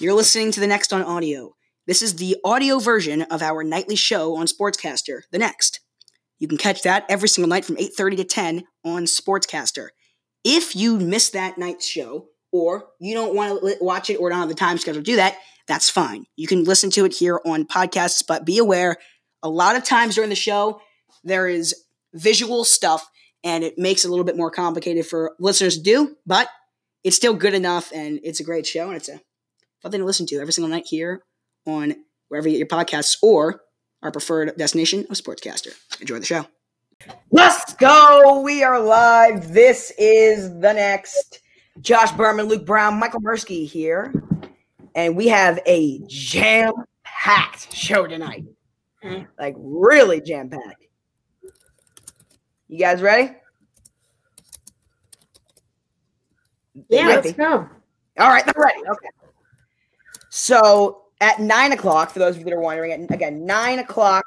You're listening to the Next on Audio. This is the audio version of our nightly show on Sportscaster, The Next. You can catch that every single night from 8:30 to 10 on Sportscaster. If you miss that night's show or you don't want to watch it or don't have the time schedule to do that, that's fine. You can listen to it here on podcasts, but be aware a lot of times during the show there is visual stuff and it makes it a little bit more complicated for listeners to do, but it's still good enough and it's a great show and it's a fun thing to listen to every single night here on wherever you get your podcasts or our preferred destination of Sportscaster. Enjoy the show. Let's go. We are live. This is the next. Josh Berman, Luke Brown, Michael Mursky here. And we have a jam packed show tonight. Like, really jam packed. You guys ready? Yeah, Ready? let's go. All right, I'm ready. Okay. So at nine o'clock, for those of you that are wondering, again, nine o'clock,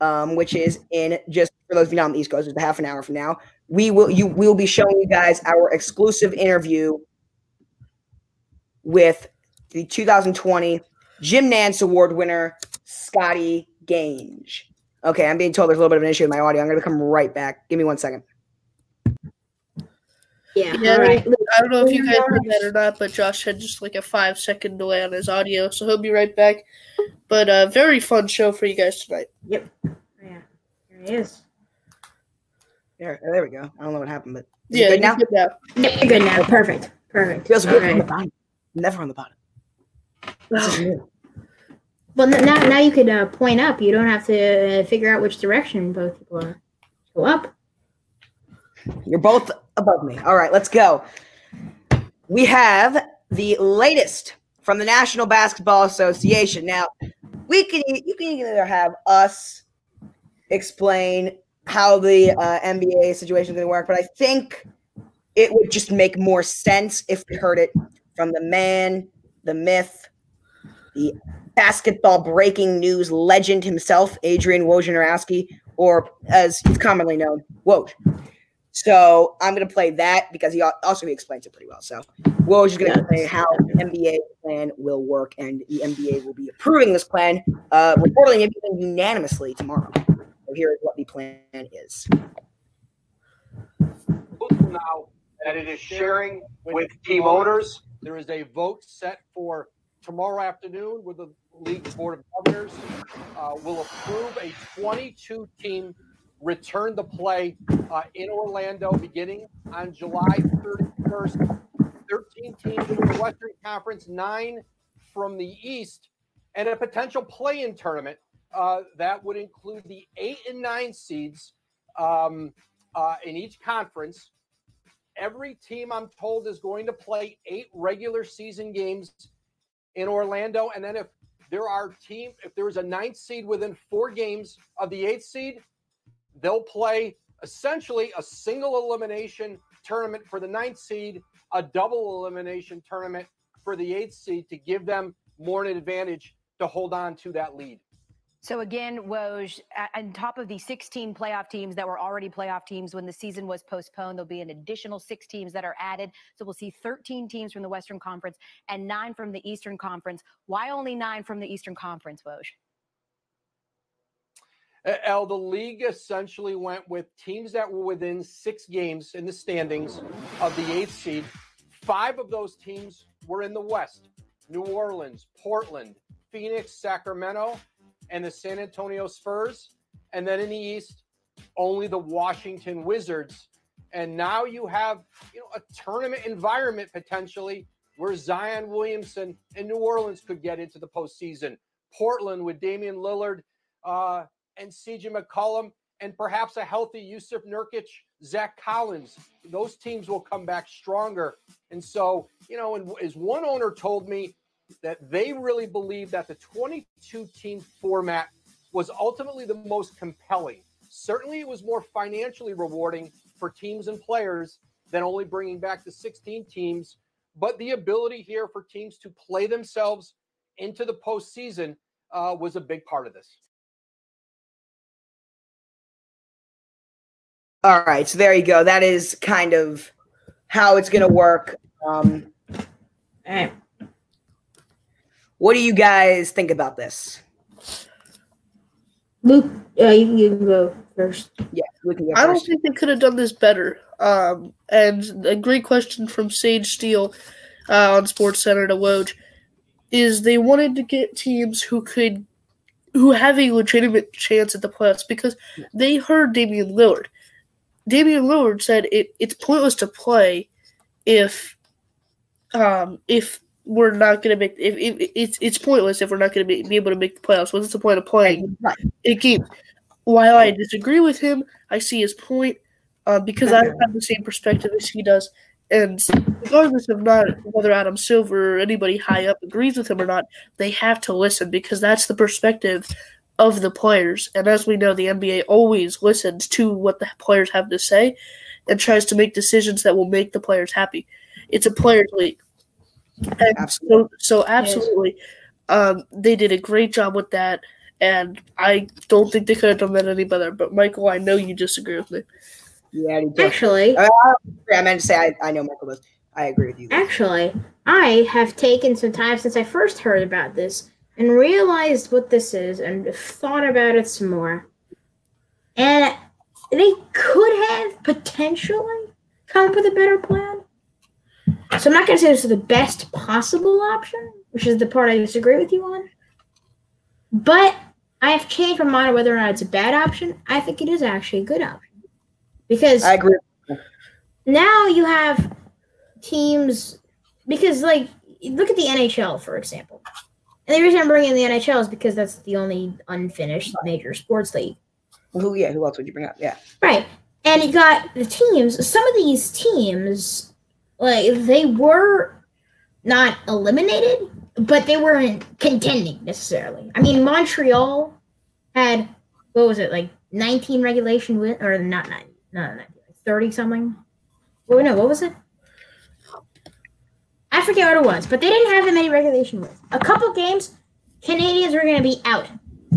um, which is in just for those of you not on the East Coast, it's half an hour from now. We will you will be showing you guys our exclusive interview with the 2020 Jim Nantz Award winner, Scotty Gange. Okay, I'm being told there's a little bit of an issue with my audio. I'm gonna come right back. Give me one second. Yeah. Yeah, all right. I don't know if you guys heard that or not, but Josh had just like a five second delay on his audio, so he'll be right back. But uh, very fun show for you guys tonight. Yep. Yeah. There he is. There, there we go. I don't know what happened, but is yeah, good now? you now. Yep, you're good now. Perfect. Perfect. Feels All good on the bottom. Never on the bottom. This is. Well, now now you could uh, point up. You don't have to uh, figure out which direction both people are. Go up. You're both above me. All right, let's go. We have the latest from the National Basketball Association. Now, we can you can either have us explain how the uh, NBA situation is going to work, but I think it would just make more sense if we heard it from the man, the myth, the basketball breaking news legend himself, Adrian Wojnarowski, or as he's commonly known, Woj. So I'm going to play that because he also he explains it pretty well. So Woj is going to explain how the NBA plan will work, and the NBA will be approving this plan, uh, reportedly unanimously tomorrow. So here is what the plan is. now that it is sharing with team owners. There is a vote set for tomorrow afternoon with the league's board of governors. Uh, will approve a 22 team return to play uh, in Orlando beginning on July 31st. 13 teams from the Western Conference, nine from the East, and a potential play in tournament uh, that would include the eight and nine seeds um, uh, in each conference. Every team, I'm told, is going to play eight regular season games in Orlando. And then if there are team, if there is a ninth seed within four games of the eighth seed, they'll play essentially a single elimination tournament for the ninth seed, a double elimination tournament for the eighth seed to give them more an advantage to hold on to that lead. So again, Woj, on top of the 16 playoff teams that were already playoff teams when the season was postponed, there'll be an additional six teams that are added. So we'll see 13 teams from the Western Conference and nine from the Eastern Conference. Why only nine from the Eastern Conference, Woj? Uh, El, the league essentially went with teams that were within six games in the standings of the eighth seed. Five of those teams were in the West New Orleans, Portland, Phoenix, Sacramento, and the San Antonio Spurs. And then in the East, only the Washington Wizards. And now you have, you know, a tournament environment potentially where Zion Williamson and New Orleans could get into the postseason. Portland with Damian Lillard, uh, and CJ McCollum, and perhaps a healthy Jusuf Nurkic, Zach Collins. Those teams will come back stronger. And so, you know, and as one owner told me that they really believe that the 22 team format was ultimately the most compelling. Certainly, it was more financially rewarding for teams and players than only bringing back the 16 teams. But the ability here for teams to play themselves into the postseason uh, was a big part of this. All right, so there you go. That is kind of how it's going to work. Um, All right. What do you guys think about this? Luke, uh, you, can, you can go first. Yeah, we can go I don't think they could have done this better. Um, and a great question from Sage Steele uh, on SportsCenter to Woj is they wanted to get teams who could who have a legitimate chance at the playoffs because they heard Damian Lillard. Damian Lillard said it, it's pointless to play if um if we're not gonna make if, if it's it's pointless if we're not gonna be, be able to make the playoffs. What's the point of playing Right. a game? While I disagree with him, I see his point uh, because I have the same perspective as he does. And regardless of not whether Adam Silver or anybody high up agrees with him or not, they have to listen because that's the perspective of the players. And as we know, the NBA always listens to what the players have to say and tries to make decisions that will make the players happy. It's a players' league. And Absolutely. so, so absolutely, um, they did a great job with that. And I don't think they could have done that any better. But Michael, I know you disagree with me. Yeah, I do too. Actually, I, I. I meant to say I, I know Michael does. I agree with you. Actually, I have taken some time since I first heard about this and realized what this is and thought about it some more. And they could have potentially come up with a better plan. So I'm not going to say this is the best possible option, which is the part I disagree with you on. But I have changed my mind on whether or not it's a bad option. I think it is actually a good option. Because I agree. now you have teams because like look at the NHL for example. And the reason I'm bringing in the NHL is because that's the only unfinished major sports league. Who? Yeah. Who else would you bring up? Yeah. Right. And you got the teams, some of these teams like they were not eliminated, but they weren't contending necessarily. I mean Montreal had what was it, like 19 regulation win or not nine, no, no, 30 something. Well, no, what was it? I forget what it was, but they didn't have that many regulation wins. A couple games, Canadiens were going to be out,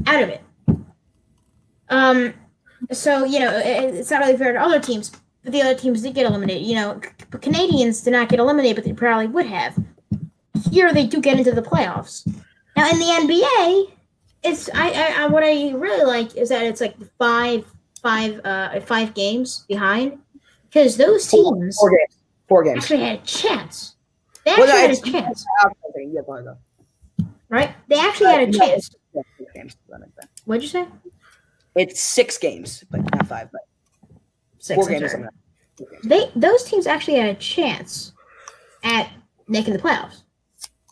out of it. Um, so you know it- it's not really fair to other teams, but the other teams did get eliminated. You know, Canadiens did not get eliminated, but they probably would have. Here they do get into the playoffs. Now in the NBA, it's I, I, I what I really like is that it's like five five uh five games behind because those Four, teams four games. Four games. actually had a chance. They actually no, had a chance, yeah, go ahead, go. right? They actually had a No, chance. Games. That makes sense. What'd you say? It's six games, but not five. But Six. four I'm games. sorry. Four games. They those teams actually had a chance at making the playoffs.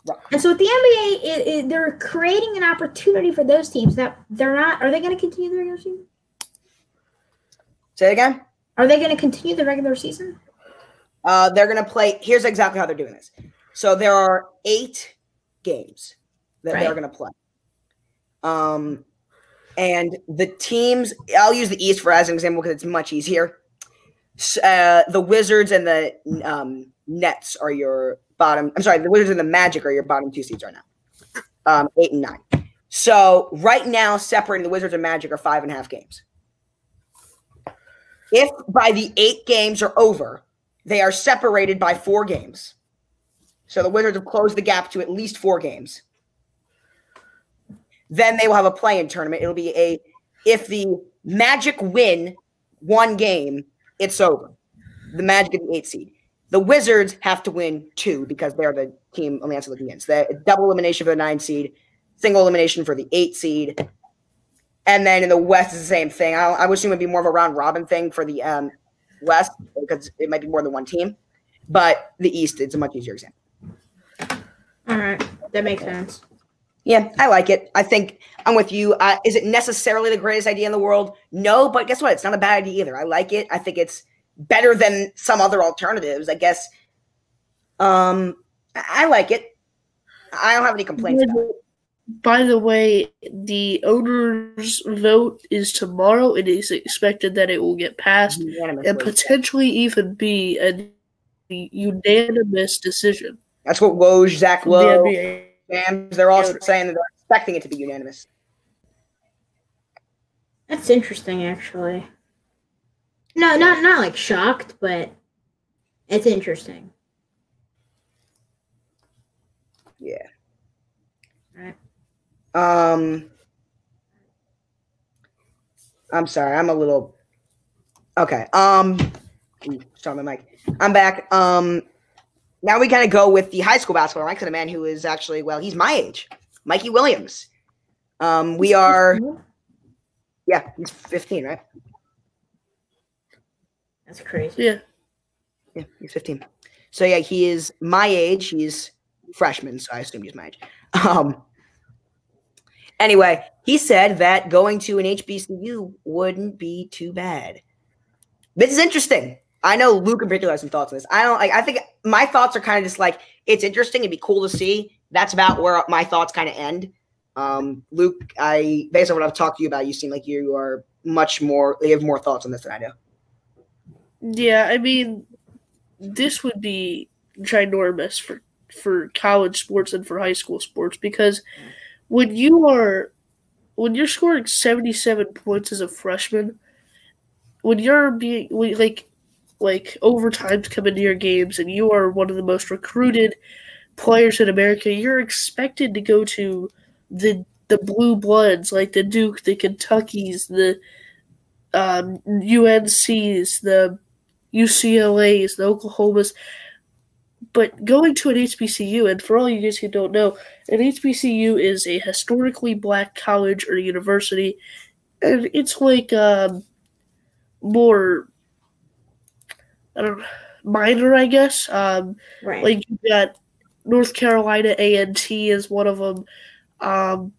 Right. And so with the NBA, it, it, they're creating an opportunity for those teams that they're not. Are they going to continue the regular season? Say it again. Are they going to continue the regular season? Uh, they're gonna play. Here's exactly how they're doing this. So there are eight games that they're gonna play. Um, and the teams. I'll use the East for as an example because it's much easier. Uh, the Wizards and the um, Nets are your bottom. I'm sorry, the Wizards and the Magic are your bottom two seeds right now. Um, eight and nine. So right now, separating the Wizards and Magic are five and a half games. If by the eight games are over, they are separated by four games. So the Wizards have closed the gap to at least four games. Then they will have a play-in tournament. It'll be a if the Magic win one game, it's over. The Magic are the eight seed. The Wizards have to win two because they're the team Lance is looking against. The double elimination for the nine seed, single elimination for the eight seed. And then in the West is the same thing. I, I would assume it'd be more of a round robin thing for the um, West because it might be more than one team. But the East, it's a much easier example. All right, that makes sense. Yeah, I like it. I think I'm with you. Uh, is it necessarily the greatest idea in the world? No, but guess what? It's not a bad idea either. I like it. I think it's better than some other alternatives. I guess. Um, I like it. I don't have any complaints. About it. By the way, the owners' vote is tomorrow. It is expected that it will get passed and Unanimously. potentially even be a unanimous decision. That's what Woj, Zach from the Lowe, NBA. They're all saying that they're expecting it to be unanimous. That's interesting, actually. No, not not like shocked, but it's interesting. Yeah. Right. Um, I'm sorry, I'm a little. Okay. Um, ooh, sorry, my mic. I'm back. Um, now we kind of go with the high school basketball ranks of a man who is actually well, he's my age, Mikey Williams. Um, we are. Yeah, he's 15, right? That's crazy. Yeah. Yeah, he's 15. So yeah, he is my age. He's freshman, so I assume he's my age. Um. Anyway, he said that going to an HBCU wouldn't be too bad. This is interesting. I know Luke in particular has some thoughts on this. I don't like. I think my thoughts are kind of just like it's interesting. It'd be cool to see. That's about where my thoughts kind of end. Um, Luke, I based on what I've talked to you about, you seem like you are much more. You have more thoughts on this than I do. Yeah, I mean, this would be ginormous for for college sports and for high school sports because when you are when you're scoring 77 points as a freshman when you're being when, like like overtimes come into your games and you are one of the most recruited players in America you're expected to go to the the blue bloods like the Duke the Kentuckies the um, UNCs the UCLA's, the Oklahomas. But going to an HBCU, and for all you guys who don't know, an HBCU is a historically black college or university, and it's like um, more, I don't know, minor, I guess. Um, Right. like you got North Carolina A and T is one of them. Um,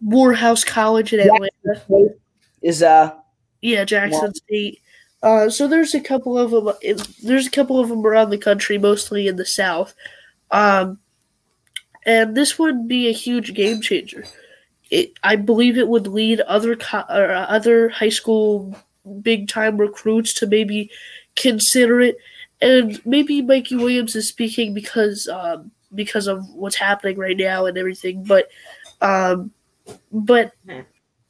Morehouse College in Atlanta. Is uh Yeah, Jackson State. Uh, so there's a couple of them. There's a couple of them around the country, mostly in the South. Um, and this would be a huge game changer. It, I believe it would lead other co- or uh, other high school big time recruits to maybe consider it. And maybe Mikey Williams is speaking because um, because of what's happening right now and everything. But um, but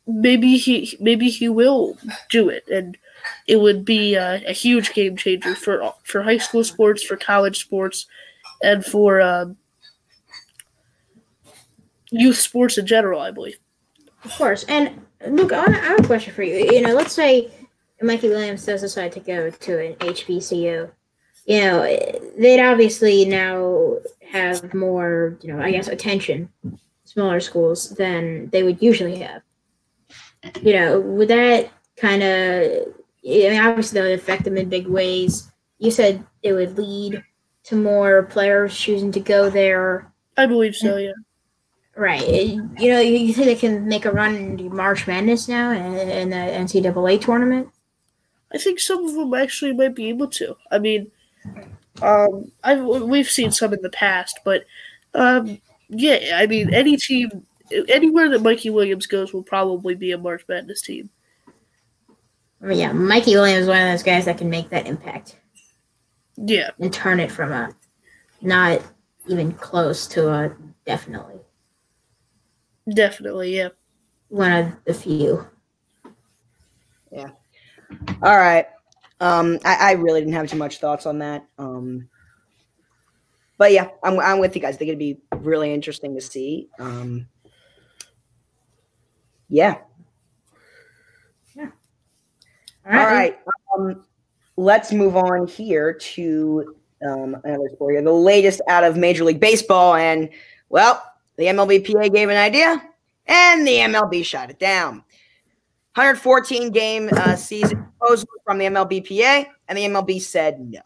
maybe he maybe he will do it and it would be a, a huge game changer for for high school sports, for college sports, and for um, youth sports in general. I believe. Of course. And I, I have a question for you. You know, let's say Mikey Williams does decide to go to an HBCU. You know, they'd obviously now have more, you know, I guess, attention, smaller schools than they would usually have. You know, would that kind of, I mean, obviously that would affect them in big ways. You said it would lead to more players choosing to go there. I believe so. Yeah. Right. You know, you you think they can make a run into March Madness now in, in the NCAA tournament? I think some of them actually might be able to. I mean, um, I we've seen some in the past, but um, yeah, I mean, any team, anywhere that Mikey Williams goes will probably be a March Madness team. I mean, yeah, Mikey Williams is one of those guys that can make that impact Yeah, and turn it from a not even close to a definitely definitely. Yeah. one of the few. Yeah. All right. Um, I, I really didn't have too much thoughts on that. Um, but yeah, I'm I'm with you guys. I think it'd be really interesting to see. Um, yeah. All All right. Um, let's move on here to um, another here. The latest out of Major League Baseball. And, well, the MLBPA gave an idea, and the MLB shot it down. 114 game uh, season proposal from the MLBPA, and the MLB said no.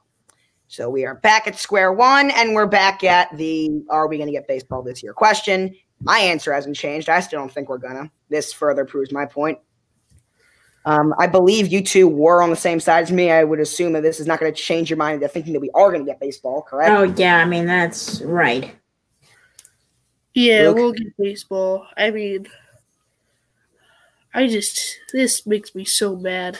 So we are back at square one, and we're back at the are we going to get baseball this year question. My answer hasn't changed. I still don't think we're going to. This further proves my point. Um, I believe you two were on the same side as me. I would assume that this is not going to change your mind into thinking that we are going to get baseball, correct? Oh yeah, I mean that's right. Yeah, Luke? we'll get baseball. I mean, I just this makes me so mad.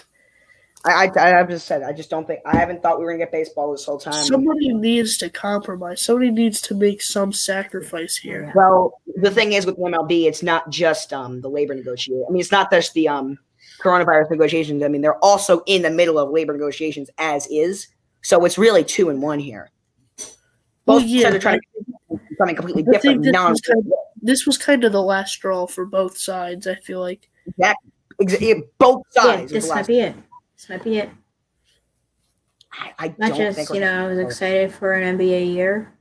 I, I, I just said I just don't think I haven't thought we were going to get baseball this whole time. Somebody needs to compromise. Somebody needs to make some sacrifice here. Well, the thing is with MLB, it's not just um, the labor negotiation. I mean, it's not just the um, coronavirus negotiations. I mean, they're also in the middle of labor negotiations as is. So it's really two and one here. Well, Both yeah, sides are trying to do something completely I different. this Non- is kind this was kind of the last straw for both sides. I feel like. Exactly. Exa- yeah, both sides. was this might last- be it. This might be it. I, I Not don't just think you know, I was excited for an NBA year.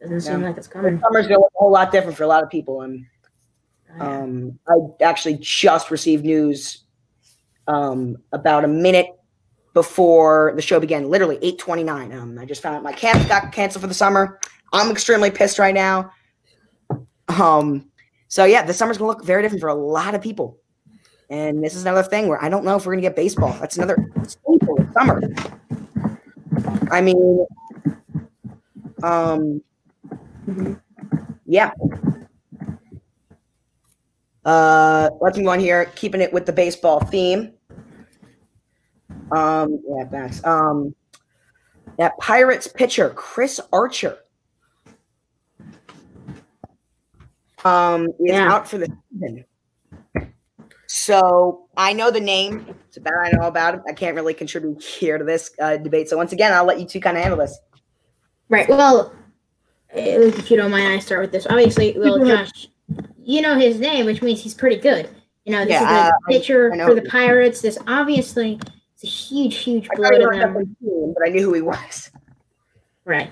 Doesn't seem like it's coming. Summer's gonna look a whole lot different for a lot of people, and um, I actually just received news um, about a minute before the show began. Literally eight twenty nine. Um, I just found out my camp got canceled for the summer. I'm extremely pissed right now. Um, so yeah, the summer's gonna look very different for a lot of people, and this is another thing where I don't know if we're gonna get baseball. That's another staple summer. I mean, um, yeah. Uh, let's move on here. Keeping it with the baseball theme. Um, yeah, Max. Um, that Pirates pitcher Chris Archer. Um, is Yeah. out for the season. So I know the name. It's about I know about it. I can't really contribute here to this uh, debate. So once again, I'll let you two kind of handle this. Right. Well, if you don't mind, I start with this. Obviously, well, Josh, you know his name, which means he's pretty good. You know, this Yeah, is uh, the pitcher I know. for the Pirates. This obviously is a huge, huge blow to were on a them. team, but I knew who he was. Right.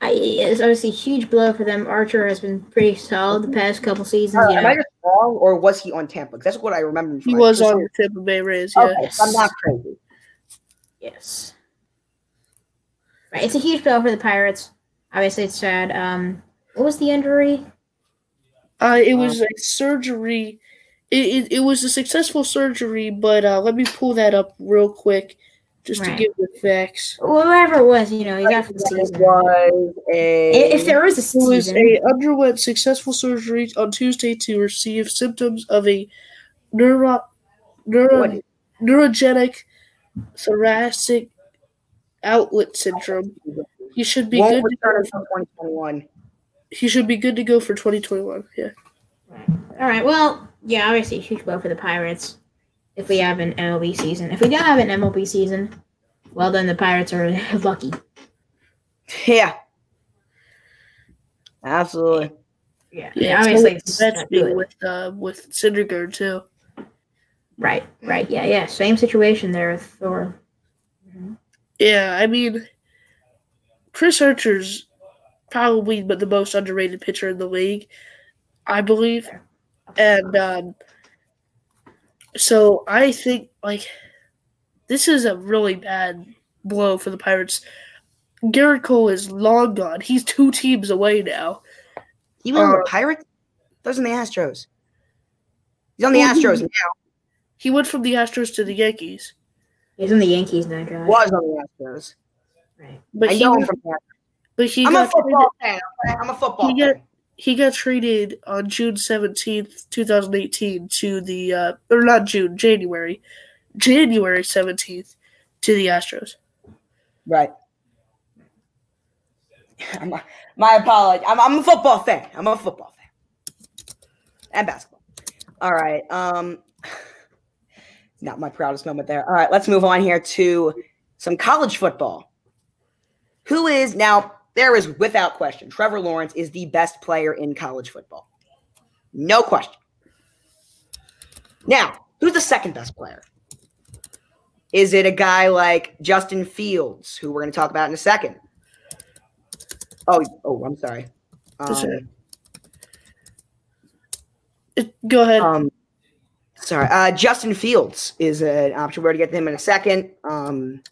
I, it's obviously a huge blow for them. Archer has been pretty solid the past couple seasons. Uh, You am I just wrong, or was he on Tampa? 'Cause that's what I remember. He was on the Tampa Bay Rays. Yeah. Okay, so I'm not crazy. yes. Right. It's a huge blow for the Pirates. Obviously, it's sad. Um, what was the injury? Uh, it was a surgery. It, it, it was a successful surgery, but uh, let me pull that up real quick just to give the facts. Whatever it was, you know, he's out for the It season. was a. If there was a It was a underwent successful surgery on Tuesday to receive symptoms of a neuro, neuro, neurogenic thoracic outlet syndrome. He should be won't good. To return go until 2021. He should be good to go for 2021. Yeah. All right. Well, yeah, obviously a huge blow for the Pirates. If we have an MLB season, if we don't have an MLB season, well then the Pirates are lucky. Yeah. Absolutely. Yeah. Yeah. obviously it's it's that's not being good. with uh, with Syndergaard too. right. Right. Yeah. Yeah. Same situation there with Thor. Yeah, I mean, Chris Archer's probably the most underrated pitcher in the league, I believe. And um, so I think like this is a really bad blow for the Pirates. Gerrit Cole is long gone. He's two teams away now. He was on Uh, the Pirates? Those are the Astros. He's on the Well, he- Astros now. He went from the Astros to the Yankees, He's in the Yankees now, guys. Was on the Astros. Right. but I he know him went- from there. But he I'm a got traded, football fan. okay? I'm a football He got- he got traded on June seventeenth, two thousand eighteen, to the uh, or not June, January, January seventeenth, to the Astros. Right. I'm a- my apology. I'm, I'm a football fan. I'm a football fan. And basketball. All right. Um not my proudest moment there. All right, let's move on here to some college football. Who is now there is without question Trevor Lawrence is the best player in college football. No question. Now, who's the second best player? Is it a guy like Justin Fields, who we're going to talk about in a second? Oh, oh, I'm sorry. Um, right. It- go ahead. um, sorry. Uh, Justin Fields is an option. We're going to get to him in a second. Um,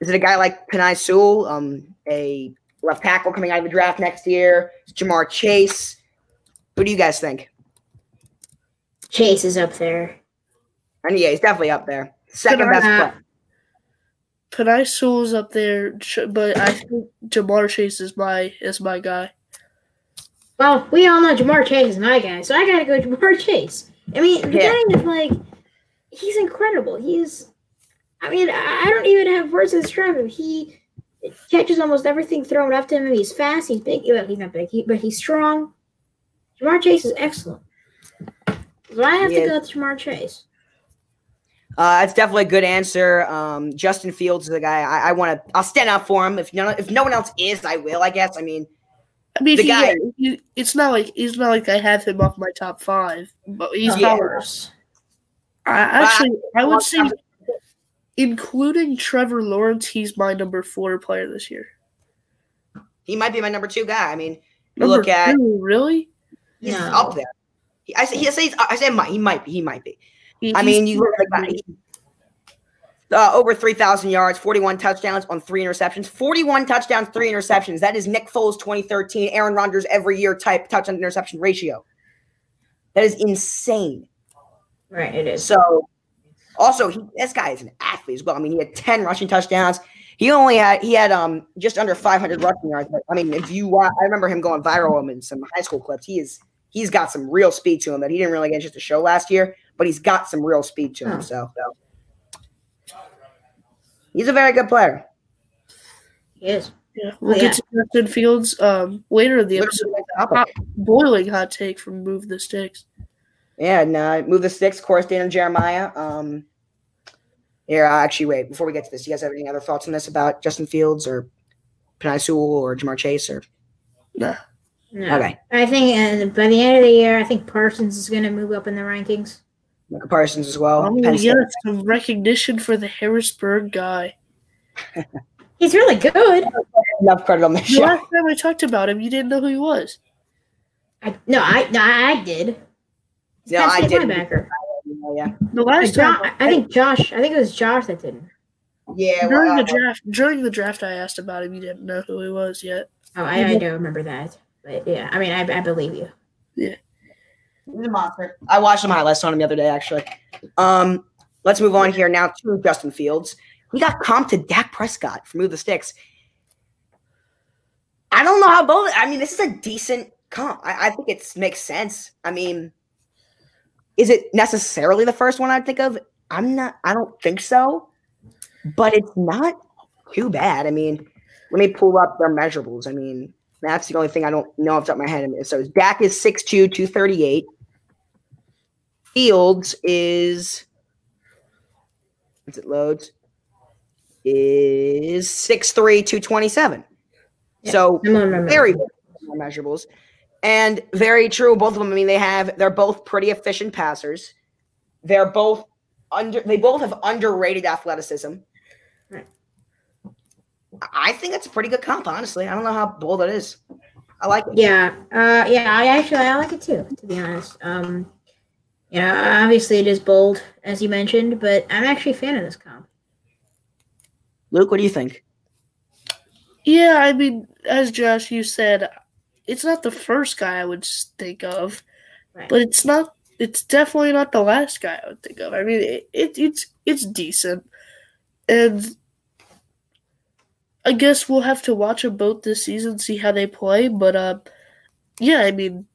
is it a guy like Penei Sewell, um, a left tackle coming out of the draft next year? Ja'Marr Chase. What do you guys think? Chase is up there. And yeah, he's definitely up there. Second best uh, player. Penei Sewell's up there, but I think Ja'Marr Chase is my is my guy. Well, we all know Ja'Marr Chase is my guy, so I gotta go Ja'Marr Chase. I mean, the Yeah. guy is like, he's incredible. He's, I mean, I I don't even have words to describe him. He catches almost everything thrown up to him. He's fast. He's big. Well, he's not big, he, but he's strong. Ja'Marr Chase is excellent. So I have He to is. go with Ja'Marr Chase. Uh, that's definitely a good answer. Um, Justin Fields is the guy I, I want to. I'll stand up for him. If no, if no one else is, I will. I guess. I mean, I mean, The he, guy- he- it's not like it's not like I have him off my top five, but he's Of Yeah. probably. I, actually, I would say, including Trevor Lawrence, he's my number four player this year. He might be my number two guy. I mean, you Number look at two, really. he's No. up there. He, I say he, I say I say might he might be he might be. He- I mean, you look at number the guy. Uh, over 3,000 yards, 41 touchdowns on three interceptions. 41 touchdowns, three interceptions. That is Nick Foles 2013, Aaron Rodgers every year type touchdown interception ratio. That is insane. Right, it is. So, also, he, this guy is an athlete as well. I mean, he had 10 rushing touchdowns. He only had he had um just under 500 rushing yards. But, I mean, if you wa- I remember him going viral in some high school clips. He is he's got some real speed to him that he didn't really get just a show last year, but he's got some real speed to him. Huh. So, he's a very good player. He is. Yeah, we'll Oh, get to Justin Fields um, later in the episode. Literally like the. Boiling hot take from Move the Sticks. Yeah, and uh, move the sticks, of course, Dan and Jeremiah. Um, here, uh, actually, wait, before we get to this, do you guys have any other thoughts on this about Justin Fields or Penei Sewell or Ja'Marr Chase or Nah. No. okay, I think uh, by the end of the year, I think Parsons is going to move up in the rankings. Micah Parsons as well. Oh, Penn State. some recognition for the Harrisburg guy. He's really good. Enough credit on The show. last time I talked about him, you didn't know who he was. I, no, I no, I did. He's No, I didn't. linebacker. Yeah, The last Jo- time I think Josh. I think it was Josh that didn't. yeah. during Well, the draft, during the draft, I asked about him. You didn't know who he was yet. Oh, I, I do remember that. But yeah, I mean, I, I believe you. Yeah. he's a monster. I watched some highlights on him the other day, actually. Um, let's move on here now to Justin Fields. He got comped to Dak Prescott for Move the Sticks. I don't know how both. I mean, this is a decent comp. I, I think it makes sense. I mean, is it necessarily the first one I'd think of? I'm not. I don't think so. But it's not too bad. I mean, let me pull up their measurables. I mean, that's the only thing I don't know off the top of my head. So Dak is 6'2", 238. Fields is once it loads is 6'3", 227. Yeah, So I'm on my very measurables. And very true, both of them. I mean, they have they're both pretty efficient passers. They're both under they both have underrated athleticism. Right. I think that's a pretty good comp, honestly. I don't know how bold it is. I like it. Yeah, uh, yeah. I actually I like it too. To be honest, um, you know, obviously it is bold as you mentioned, but I'm actually a fan of this comp. Luke, what do you think? Yeah, I mean, as Josh you said, it's not the first guy I would think of, Right. but it's not. It's definitely not the last guy I would think of. I mean, it, it it's it's decent, and I guess we'll have to watch them both this season, see how they play. But uh, yeah, I mean,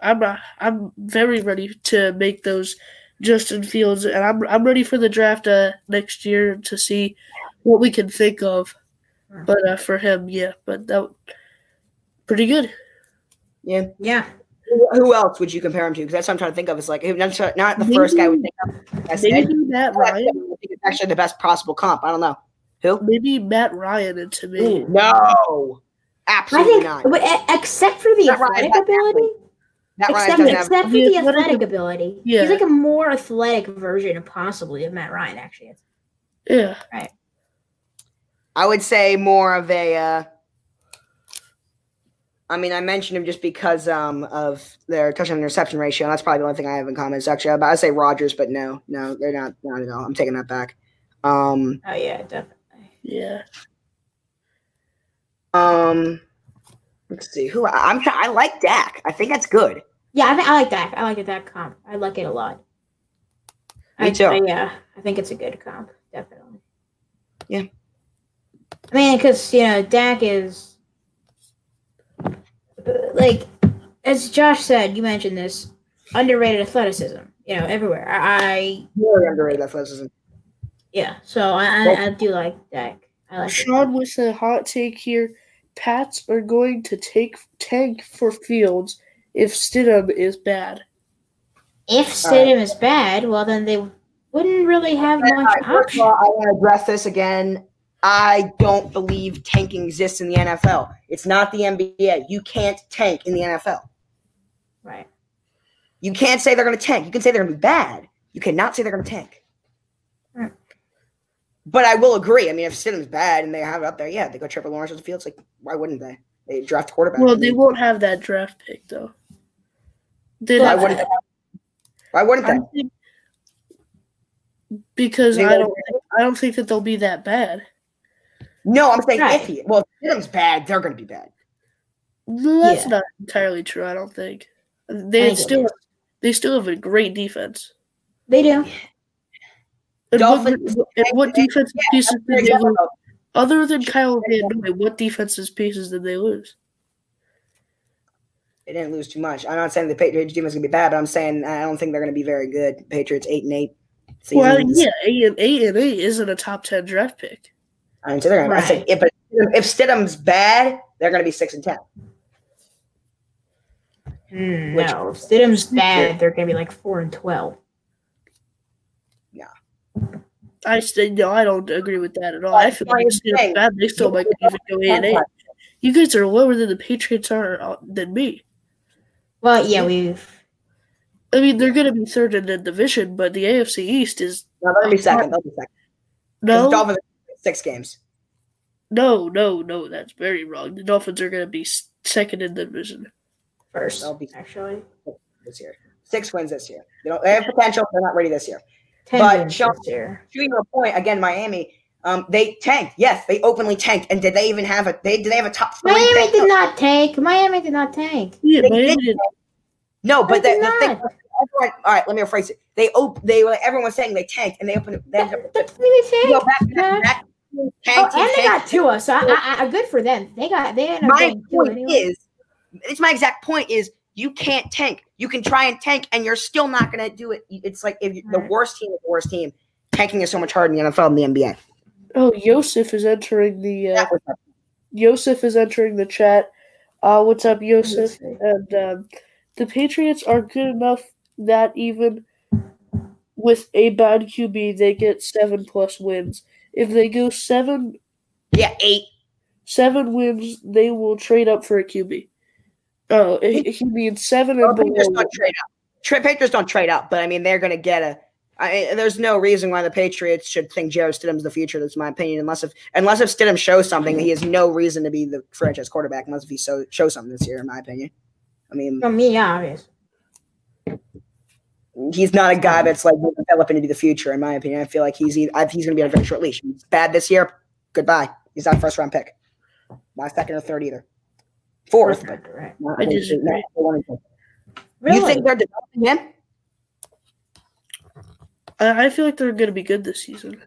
I'm uh, I'm very ready to make those Justin Fields, and I'm I'm ready for the draft uh, next year to see what we can think of. But uh, for him, yeah, but that pretty good. Yeah. Yeah, Who who else would you compare him to? Because that's what I'm trying to think of. It's like not, not the first guy we think of. I said, Maybe Matt I Ryan. think it's actually the best possible comp. I don't know. Who? Maybe Matt Ryan and to me. No, I absolutely think, not. but, except for the Matt athletic not ability, Matt Ryan except, have. for The the athletic- athletic ability, Yeah. he's like a more athletic version, of possibly, of Matt Ryan. Actually, is. Yeah. I would say more of a. Uh, I mean, I mentioned him just because um, of their touchdown interception ratio. And that's probably the only thing I have in common. Is actually, I say Rodgers, but no, no, they're not. Not at all. I'm taking that back. Um, Oh yeah, definitely. Yeah. um, let's see who I, I'm. try- I like Dak. I think that's good. Yeah, I, th- I like that. I like it that comp. I like it a lot. Me I, too. I- yeah, I think it's a good comp, definitely. Yeah. I mean, because you know, Dak is like, as Josh said, you mentioned this underrated athleticism. You know, everywhere. I, I Very underrated athleticism. yeah. So I, I, I do like that. I like it. Sean with a hot take here. Pats are going to take tank for Fields if Stidham is bad. If Stidham is bad, well, then they wouldn't really have much All right, first of option. all, I want to address this again. I don't believe tanking exists in the NFL. It's not the NBA. You can't tank in the NFL. Right. You can't say they're going to tank. You can say they're going to be bad. You cannot say they're going to tank. Right. But I will agree. I mean, if Stidham's bad and they have it up there, yeah, they go Trevor Lawrence on the field. It's like, why wouldn't they? They draft a quarterback. Well, they won't have that draft pick though. They Why don't- wouldn't they? Why wouldn't I they? think because They I don't think, I don't think that they'll be that bad. No, I'm saying Right. if he. Well, if Stidham's bad, they're going to be bad. That's Yeah. not entirely true. I don't think they think still they still have a great defense. They do. And what, and what defensive Yeah, pieces did they lose? Other than Kyle Van Noy, what defensive pieces did they lose? They didn't lose too much. I'm not saying the Patriots defense is going to be bad, but I'm saying I don't think they're going to be very good. Patriots eight and eight. Well, yeah, eight and eight and eight isn't a top ten draft pick. I didn't say they're going to. I said if, if Stidham's bad, they're going to be six and ten. Mm, Which- no, if Stidham's bad. They're gonna be like four and twelve. I still no, I don't agree with that at all. I feel like That's if what they're bad, they still might even go eight and eight. You guys are lower than the Patriots are uh, than me. Well, yeah, we've. I mean, they're going to be third in the division, but the AFC East is No, they're going to be second. They'll be second. 'Cause The no, Dolphins are six games. no, no, no. That's very wrong. The Dolphins are going to be second in the division. First, They'll be actually. this year. Six wins this year. They don't. They have potential. They're not ready this year. Ten But wins Sean- this year. To your point again, Miami. Um, they tanked. Yes, they openly tanked. And did they even have a? They did they have a top three? Miami pick? did not tank. Miami did not tank. Yeah, They Miami did did. No, but They the, did the thing. Everyone, all right, let me rephrase it. They op- They were. Everyone was saying they tanked, and they opened. Then That- That's really you go tank. back, back, back. Oh, Tanked, and they got tanked. Tua, so I, I, I, good for them. They got they ended up My getting Tua point anyway. is, it's my exact point is you can't tank. You can try and tank, and you're still not going to do it. It's like if you, the Right. worst team the worst team. Tanking is so much harder in the NFL than the NBA. Oh, Yosef is entering the. Uh, That Yosef is entering the chat. Uh, what's up, Yosef? And um, the Patriots are good enough that even with a bad QB, they get seven plus wins. If they go seven yeah, eight. seven wins, they will trade up for a QB. Oh, he, he means seven Well, and Patriots below. don't trade up. Tra- Patriots don't trade up, but I mean they're going to get a. I, there's no reason why the Patriots should think Jarrett Stidham's the future. That's my opinion. Unless if unless if Stidham shows something, he has no reason to be the franchise quarterback. Unless if he so, shows something this year, in my opinion. I mean, From me, yeah, obvious. He's not a guy mm-hmm. that's like developing into the future. In my opinion, I feel like he's I- he's going to be on a very short leash. He's bad this year. Goodbye. He's not a first round pick. Not second or third either. Fourth. Right, right. Not- I disagree. not one. Really? You think they're developing him? I, I feel like they're going to be good this season.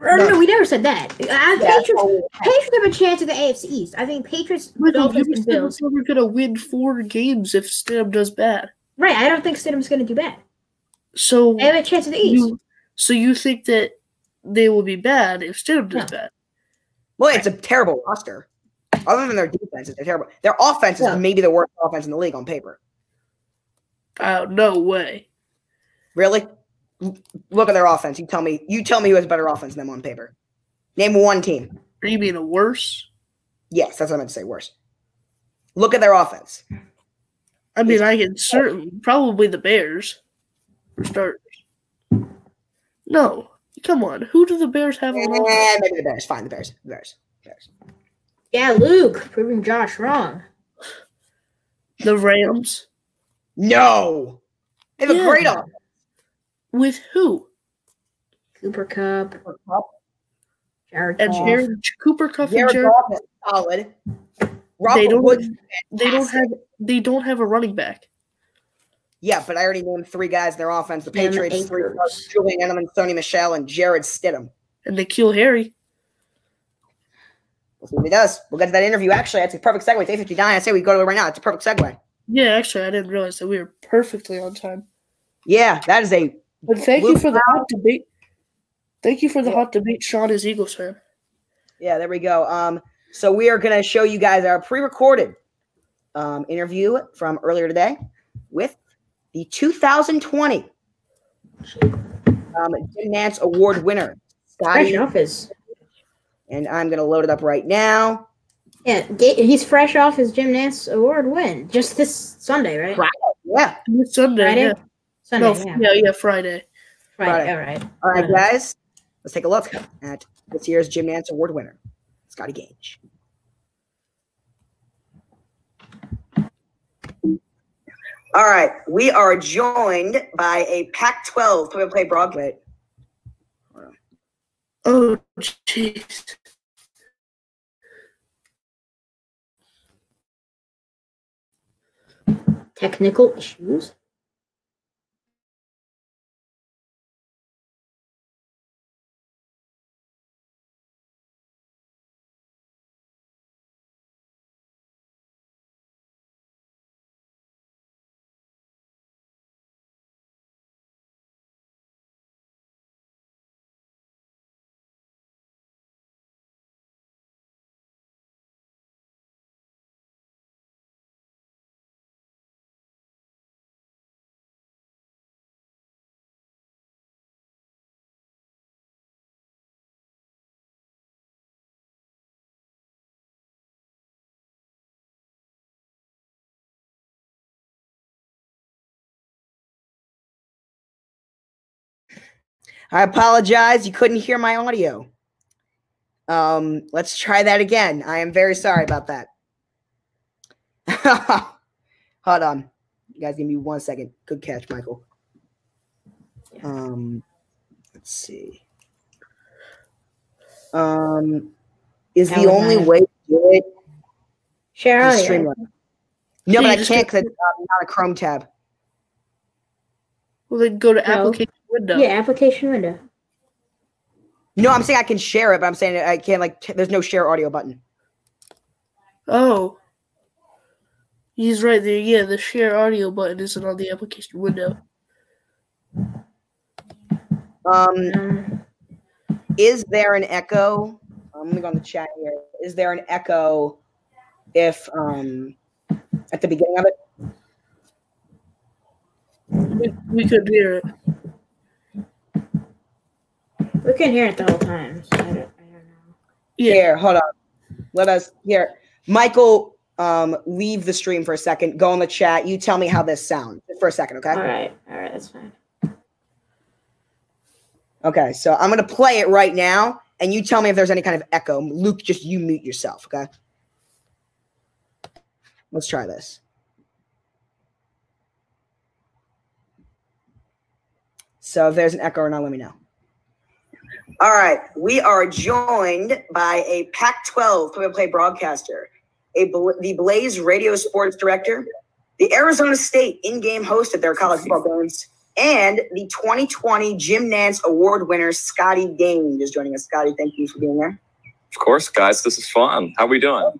Or, no, we never said that. I, Yeah, Patriots, totally. Patriots have a chance at the AFC East. I think Patriots, Michael, Dolphins, you and Bills. they were going to win four games if Stidham does bad. Right, I don't think Stidham's going to do bad. So They have a chance at the East. you, so you think that they will be bad if Stidham does Yeah. bad? Well, it's a terrible roster. Other than their defense, it's a terrible. Their offense is Yeah. maybe the worst offense in the league on paper. Oh, no way. Really? Look at their offense. You tell me. You tell me who has better offense than them on paper. Name one team. Are you mean a worse? Yes, that's what I meant to say. Worse. Look at their offense. I mean, I can certainly probably the Bears for starters. No, come on. Who do the Bears have? On maybe the Bears. Fine, the Bears. The Bears. Bears. yeah, Luke, proving Josh wrong. The Rams No. They have Yeah. a great offense. with who? Cooper Kupp, Jared And Goff. Jared Cooper Cuff and Jared Jared. Goff is solid. Robert They don't. Woods. They don't have. They don't have a running back. Yeah, but I already named three guys in their offense. The Damn Patriots, three Akers. stars, Julian Edelman, Sony Michel, and Jarrett Stidham. And they kill Harry. We'll see what he does. We'll get to that interview. Actually, that's a perfect segue. It's 859. I say we go to it right now. It's a perfect segue. Yeah, actually, I didn't realize that we were perfectly on time. Yeah, that is a But thank you Luke for the hot debate. Thank you for the hot debate. Sean is Eagles fan. yeah. There we go. Um, so we are gonna show you guys our pre-recorded um interview from earlier today with the 2020 um Jim Nantz Award winner Fresh off his and I'm gonna load it up right now. Yeah, he's fresh off his Jim Nantz Award win just this Sunday, right? Right. Yeah. This Sunday, Friday. yeah. Sunday, No, yeah. yeah, yeah, Friday. Friday. Friday. All right. All right, guys. Let's take a look at this year's Jim Nantz Award winner, Scotty Gange. All right, we are joined by a Pac-12 play-by-play broadcast. Oh, jeez. Technical issues. I apologize. You couldn't hear my audio. Um, let's try that again. I am very sorry about that. Hold on. You guys give me one second. Good catch, Michael. Um, let's see. Um, is That the only matter. way to do it Share is. Streamline? No, but I can't because it's uh, not a Chrome tab. Well, then go to No. application window. Yeah, application window. No, I'm saying I can share it, but I'm saying I can't. Like, t- there's no share audio button. Oh. He's right there. Yeah, the share audio button isn't on the application window. Um, Um, is there an echo? Um, let me go on the chat here. Is there an echo if um at the beginning of it? We, we could hear it. We can't hear it the whole time. So I, don't, I don't know. Yeah. Here, hold on. Let us here. Michael, um, leave the stream for a second. Go in the chat. You tell me how this sounds for a second, okay? All right. All right. That's fine. Okay, so I'm gonna play it right now, and you tell me if there's any kind of echo. Luke, just you mute yourself, okay? Let's try this. So if there's an echo or not, let me know. All right, we are joined by a Pac-12 play-by-play broadcaster, a the Blaze Radio Sports Director, the Arizona State in-game host of their college football games, and the 2020 Jim Nantz Award winner, Scotty Gange, is joining us. Scotty, thank you for being there. Of course, guys. This is fun. How we doing?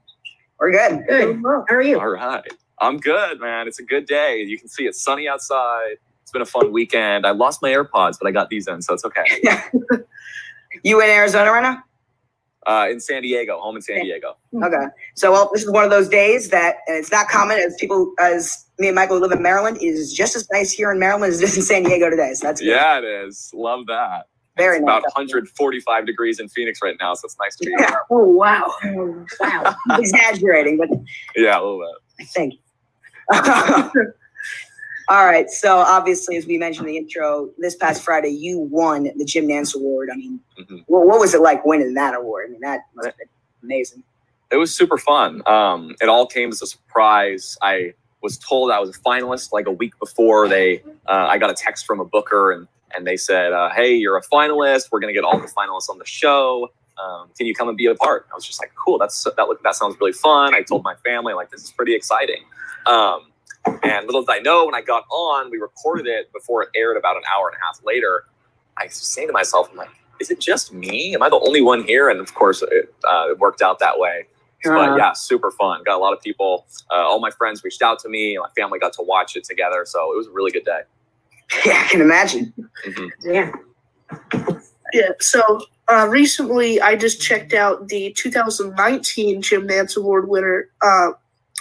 We're good. Good. How are you? All right. I'm good, man. It's a good day. You can see it's sunny outside. It's been a fun weekend. I lost my AirPods, but I got these in, so it's okay. you in Arizona right now? Uh, in San Diego, home in San Diego. Okay. So, well, this is one of those days that, and it's not common as people, as me and Michael live in Maryland, it is just as nice here in Maryland as it is in San Diego today. So that's good. Yeah, it is. Love that. very It's nice. about 145 degrees in Phoenix right now, so it's nice to be Yeah. here. Oh, wow. Oh, wow. Exaggerating, but Yeah, a little bit. I think. All right. So, obviously, as we mentioned in the intro, this past Friday, you won the Jim Nantz Award. I mean, Mhm. what, what was it like winning that award? I mean, that must have been amazing. It was super fun. Um, it all came as a surprise. I was told I was a finalist like a week before. They, uh, I got a text from a booker, and and they said, uh, "Hey, you're a finalist. We're gonna get all the finalists on the show. Um, can you come and be a part?" I was just like, "Cool. That's that. That sounds really fun." I told my family, like, "This is pretty exciting." Um, and little did I know, when I got on, we recorded it before it aired about an hour and a half later. I was saying to myself, "I'm like, is it just me? Am I the only one here?" And of course, it, uh, it worked out that way. Uh-huh. But yeah, super fun. Got a lot of people. Uh, all my friends reached out to me. My family got to watch it together, so it was a really good day. Yeah, I can imagine. Mhm. Yeah. Yeah. So uh, recently, I just checked out the 2019 Jim Nantz Award winner, uh,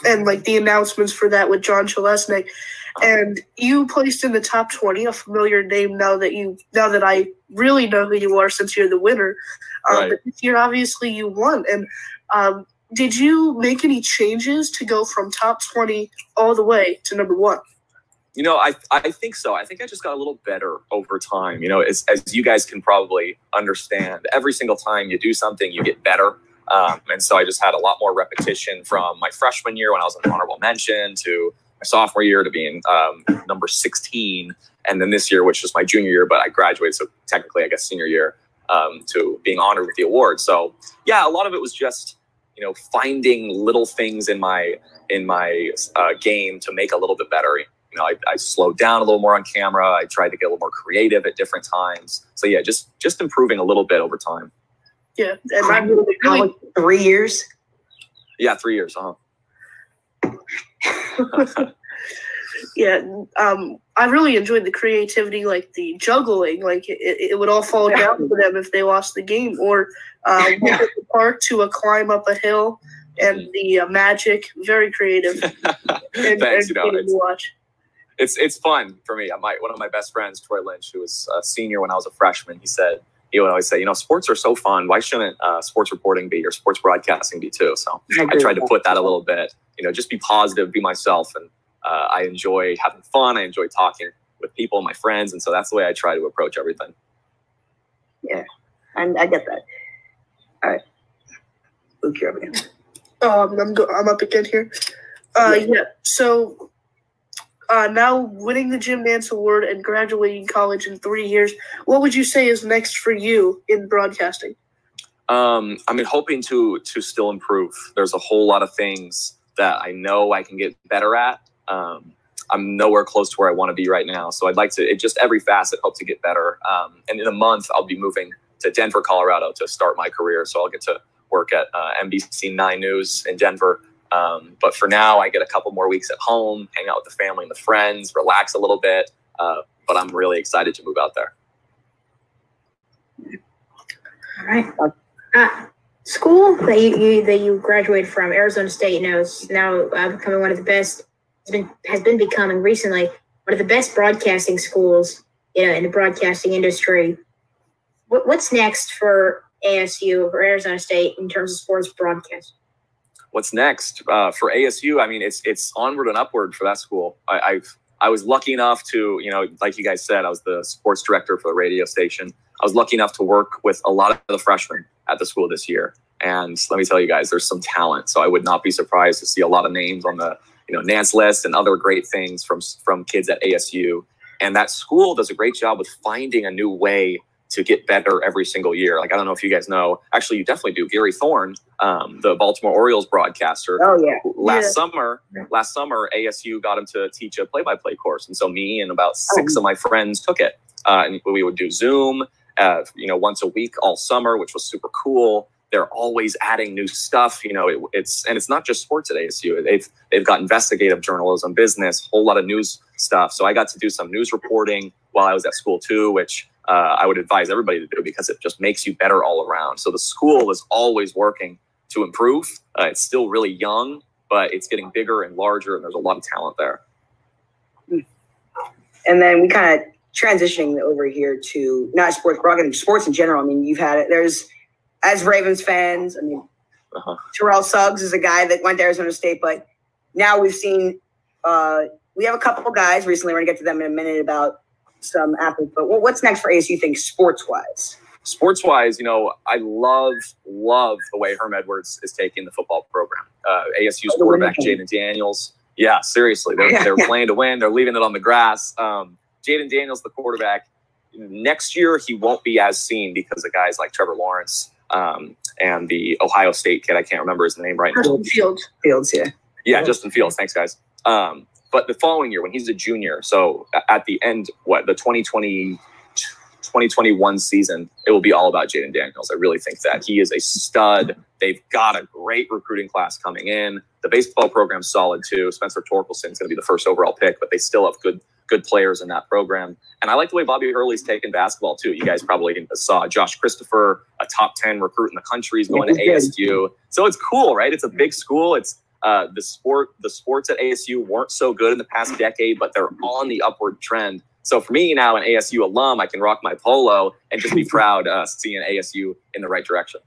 and like the announcements for that with John Chelesnik. And you placed in the top twenty, a familiar name now that you now that I really know who you are since you're the winner. Um, Right. But this year, obviously, you won. And um, did you make any changes to go from top twenty all the way to number one? You know, I I think so. I think I just got a little better over time. You know, as as you guys can probably understand, every single time you do something, you get better. Um, and so I just had a lot more repetition from my freshman year when I was an honorable mention to my sophomore year to being um, number 16, and then this year, which was my junior year, but I graduated, so technically, I guess senior year, um, to being honored with the award. So yeah, a lot of it was just you know finding little things in my in my uh, game to make a little bit better you know, I, I slowed down a little more on camera. I tried to get a little more creative at different times. So yeah, just just improving a little bit over time. Yeah, and I really, How, like, three years. Yeah, three years. Uh-huh. yeah, um, I really enjoyed the creativity, like the juggling. Like it, it would all fall down for them if they lost the game, or um, walk at the park to a climb up a hill, and the uh, magic. Very creative. And, Thanks. You know, it's, watch. it's it's fun for me. My one of my best friends, Troy Lynch, who was a senior when I was a freshman, he said he would always say, you know, sports are so fun. Why shouldn't uh, sports reporting be or sports broadcasting be too? So I agree tried to with put that a little bit. You know, just be positive, be myself, and uh, I enjoy having fun. I enjoy talking with people, my friends, and so that's the way I try to approach everything. Yeah, and I get that. All right. Luke, you're up again. Um, I'm go- I'm up again here. Uh, yeah. So uh, now winning the Jim Nantz Award and graduating college in three years, what would you say is next for you in broadcasting? Um, I mean, hoping to to still improve. There's a whole lot of things that I know I can get better at. Um, I'm nowhere close to where I want to be right now, so I'd like to. It just every facet hope to get better. Um, and in a month, I'll be moving to Denver, Colorado, to start my career. So I'll get to work at uh, NBC Nine News in Denver. Um, but for now, I get a couple more weeks at home, hang out with the family and the friends, relax a little bit. Uh, but I'm really excited to move out there. All right. Uh, school that you, you that you graduated from, Arizona State, you know, is now uh, becoming one of the best. Has been has been becoming recently one of the best broadcasting schools, you know, in the broadcasting industry. What, what's next for ASU or Arizona State in terms of sports broadcast? What's next uh, for ASU? I mean, it's it's onward and upward for that school. I, I've I was lucky enough to, you know, like you guys said, I was the sports director for the radio station. I was lucky enough to work with a lot of the freshmen at the school this year. And let me tell you guys, there's some talent. So I would not be surprised to see a lot of names on the, you know, Nantz list and other great things from from kids at ASU. And that school does a great job with finding a new way to get better every single year. Like I don't know if you guys know, actually you definitely do. Gary Thorne, um, the Baltimore Orioles broadcaster, Oh yeah. last Yeah. summer last summer asu got him to teach a play-by-play course. And so me and about six of my friends took it. Uh, and we would do zoom uh, you know once a week all summer which was super cool. They're always adding new stuff you know it, it's and it's not just sports at asu they've they've got investigative journalism business whole lot of news stuff. So i got to do some news reporting while i was at school too which uh, i would advise everybody to do because it just makes you better all around. So the school is always working to improve uh, it's still really young but it's getting bigger and larger and there's a lot of talent there And then we kind of transitioning over here to not sports, broadcasting, sports in general. I mean, you've had it. There's as Ravens fans. I mean, Uh-huh. Terrell Suggs is a guy that went to Arizona State, but now we've seen. Uh, we have a couple guys recently. We're gonna get to them in a minute about some athletes. But what's next for ASU? Think sports wise. Sports wise, you know, I love, love the way Herm Edwards is taking the football program. Uh, ASU's quarterback, Jayden Daniels. Yeah, seriously. They're, Yeah, they're yeah. playing to win. They're leaving it on the grass. Um, Jayden Daniels, the quarterback, next year he won't be as seen because of guys like Trevor Lawrence um, and the Ohio State kid. I can't remember his name right now. Preston Fields. Fields, yeah. Yeah, Justin Fields. Thanks, guys. Um, but the following year, when he's a junior, so at the end, what the 2020, 2021 season, it will be all about Jayden Daniels. I really think that he is a stud. They've got a great recruiting class coming in. The baseball program's solid too. Spencer Torkelson's going to be the first overall pick, but they still have good good players in that program. And I like the way Bobby Hurley's taken basketball too. You guys probably saw Josh Christopher, a top 10 recruit in the country, is going to Yeah, he did. ASU. So it's cool, right? It's a big school. It's uh, the sport, the sports at ASU weren't so good in the past decade, but they're on the upward trend. So for me now, an ASU alum, I can rock my polo and just be proud uh, seeing ASU in the right direction.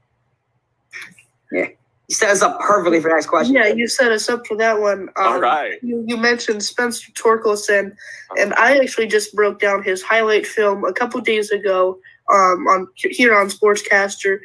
Yeah. You set us up perfectly for the next question. Yeah, you set us up for that one. Um, All right. You, you mentioned Spencer Torkelson, and I actually just broke down his highlight film a couple days ago um, on here on Sportscaster,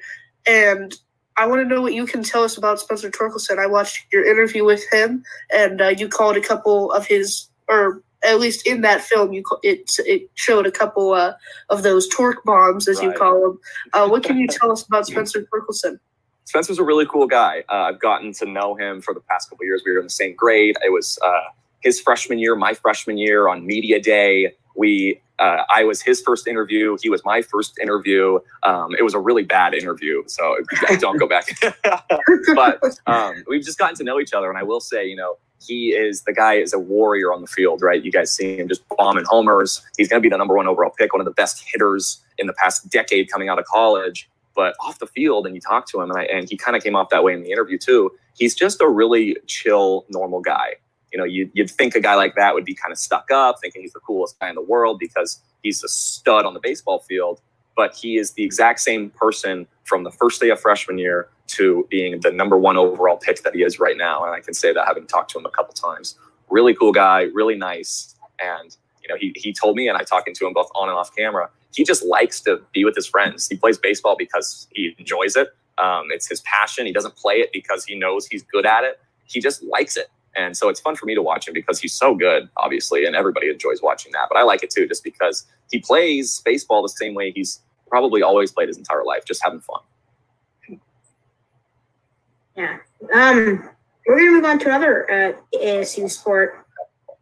and I want to know what you can tell us about Spencer Torkelson. I watched your interview with him, and uh, you called a couple of his, or at least in that film, you it it showed a couple uh, of those torque bombs, as you call them. Uh, what can you tell us about Spencer Torkelson? Spencer's a really cool guy. Uh, I've gotten to know him for the past couple years. We were in the same grade. It was uh, his freshman year, my freshman year on media day. We, uh, I was his first interview. He was my first interview. Um, it was a really bad interview, so don't go back. but um, we've just gotten to know each other, and I will say, you know, he is the guy is a warrior on the field, right? You guys see him just bombing homers. He's going to be the number one overall pick, one of the best hitters in the past decade coming out of college. But off the field, and you talk to him, and, I, and he kind of came off that way in the interview too. He's just a really chill, normal guy. You know, you'd, you'd think a guy like that would be kind of stuck up, thinking he's the coolest guy in the world because he's a stud on the baseball field. But he is the exact same person from the first day of freshman year to being the number one overall pick that he is right now. And I can say that having talked to him a couple times. Really cool guy, really nice. And, you know, he, he told me, and I talking to him both on and off camera, he just likes to be with his friends. He plays baseball because he enjoys it. Um, it's his passion. He doesn't play it because he knows he's good at it. He just likes it. And so it's fun for me to watch him because he's so good, obviously, and everybody enjoys watching that. But I like it too, just because he plays baseball the same way he's probably always played his entire life, just having fun. Yeah. Um, we're gonna move on to another uh, ASU sport.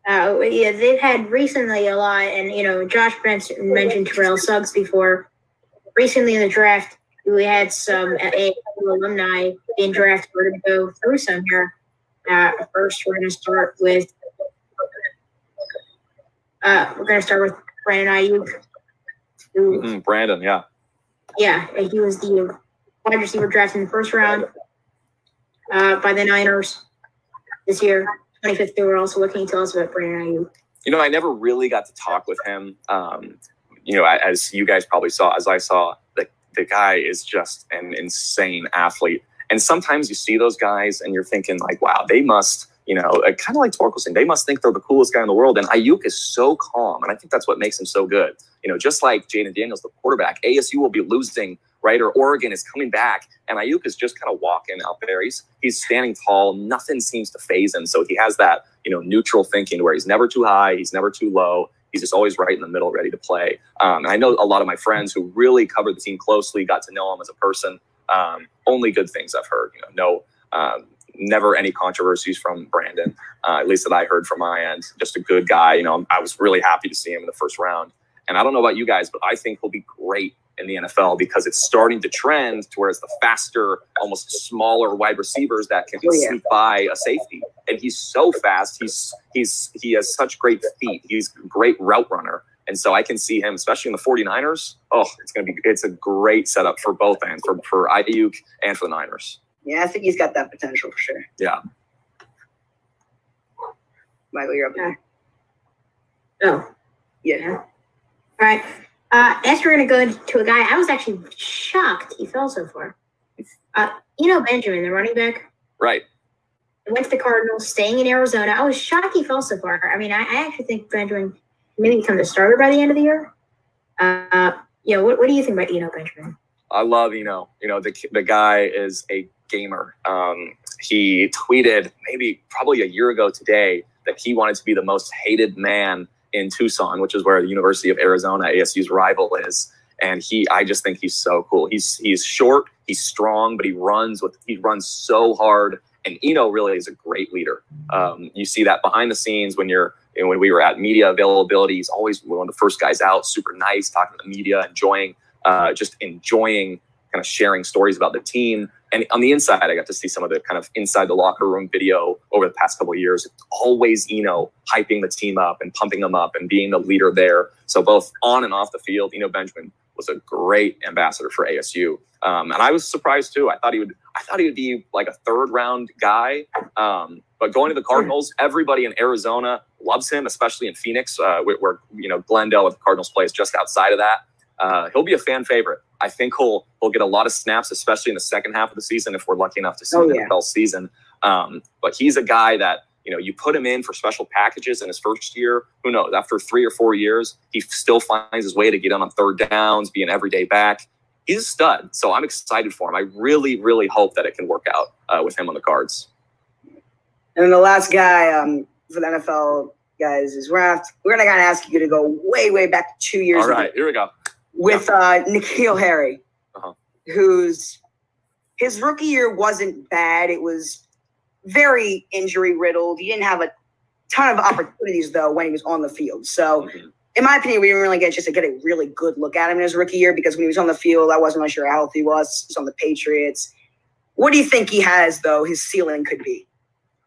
Uh, yeah, they've had recently a lot, and you know, Josh mentioned Terrell Suggs before. Recently in the draft, we had some uh, ASU alumni being drafted. We're gonna go through some here. Uh, first, we're gonna start with. Uh, we're gonna start with Brandon Aiyuk. Mhm, Brandon, yeah. yeah, he was the wide receiver drafted in the first round uh, by the Niners this year, 25th overall. So, what can you tell us about Brandon Aiyuk? you know, I never really got to talk with him. Um, you know, as you guys probably saw, as I saw, the, the guy is just an insane athlete. And sometimes you see those guys and you're thinking, like, wow, they must, you know, uh, kind of like Torkelson, they must think they're the coolest guy in the world. And Aiyuk is so calm. And I think that's what makes him so good. You know, just like Jayden Daniels, the quarterback, ASU will be losing, right? Or Oregon is coming back. And Aiyuk is just kind of walking out there. He's, he's standing tall. Nothing seems to faze him. So he has that, you know, neutral thinking where he's never too high, he's never too low. He's just always right in the middle, ready to play. Um, and I know a lot of my friends who really covered the team closely, got to know him as a person. Um, only good things I've heard. You know, no, um, never any controversies from Brandon, uh, at least that I heard from my end. Just a good guy. You know, I was really happy to see him in the first round. And I don't know about you guys, but I think he'll be great in the NFL because it's starting to trend to where it's the faster, almost smaller wide receivers that can Oh, sneak by a safety. And he's so fast. He's he's he has such great feet. He's a great route runner. And so I can see him, especially in the 49ers. Oh, it's gonna be it's a great setup for both ends, for for Aiyuk and for the Niners. Yeah, I think he's got that potential for sure. Yeah. Michael, you're up there. Oh, Yeah. all right. Uh, next, we're going to go into a guy I was actually shocked he fell so far. Uh, you know, Benjamin, the running back. Right. went to the Cardinals, staying in Arizona. I was shocked he fell so far. I mean, I, I actually think Benjamin maybe become the starter by the end of the year. Uh, you know, what, what do you think about Eno Benjamin? I love Eno. You know, the the guy is a gamer. Um, he tweeted maybe probably a year ago today that he wanted to be the most hated man in Tucson, which is where the University of Arizona, ASU's rival, is. And he, I just think he's so cool. He's he's short, he's strong, but he runs with he runs so hard. And Eno really is a great leader. Um, you see that behind the scenes when you're when we were at media availability. He's always one of the first guys out, super nice, talking to the media, enjoying uh, just enjoying kind of sharing stories about the team. And on the inside, I got to see some of the kind of inside the locker room video over the past couple of years. It's always Eno hyping the team up and pumping them up and being the leader there. So both on and off the field, Eno Benjamin was a great ambassador for ASU. Um, and I was surprised too. I thought he would. I thought he would be like a third round guy. Um, but going to the Cardinals, everybody in Arizona loves him, especially in Phoenix, uh, where, where you know Glendale with the Cardinals plays just outside of that. Uh, he'll be a fan favorite. I think he'll he'll get a lot of snaps, especially in the second half of the season if we're lucky enough to see Oh, the yeah. NFL season. Um, but he's a guy that you know you put him in for special packages in his first year. Who knows? After three or four years, he still finds his way to get in on third downs, be an everyday back. He's a stud, so I'm excited for him. I really, really hope that it can work out uh, with him on the cards. And then the last guy um, for the NFL guys is we're gonna have to, we're gonna gotta ask you to go way way back two years All ago here we go. With uh, N'Keal Harry, Uh-huh. whose his rookie year wasn't bad. It was very injury riddled. He didn't have a ton of opportunities though when he was on the field. So. Mhm. In my opinion, we didn't really get just to get a really good look at him in his rookie year because when he was on the field, I wasn't really sure how healthy he was. He was on the Patriots. What do you think he has, though? His ceiling could be.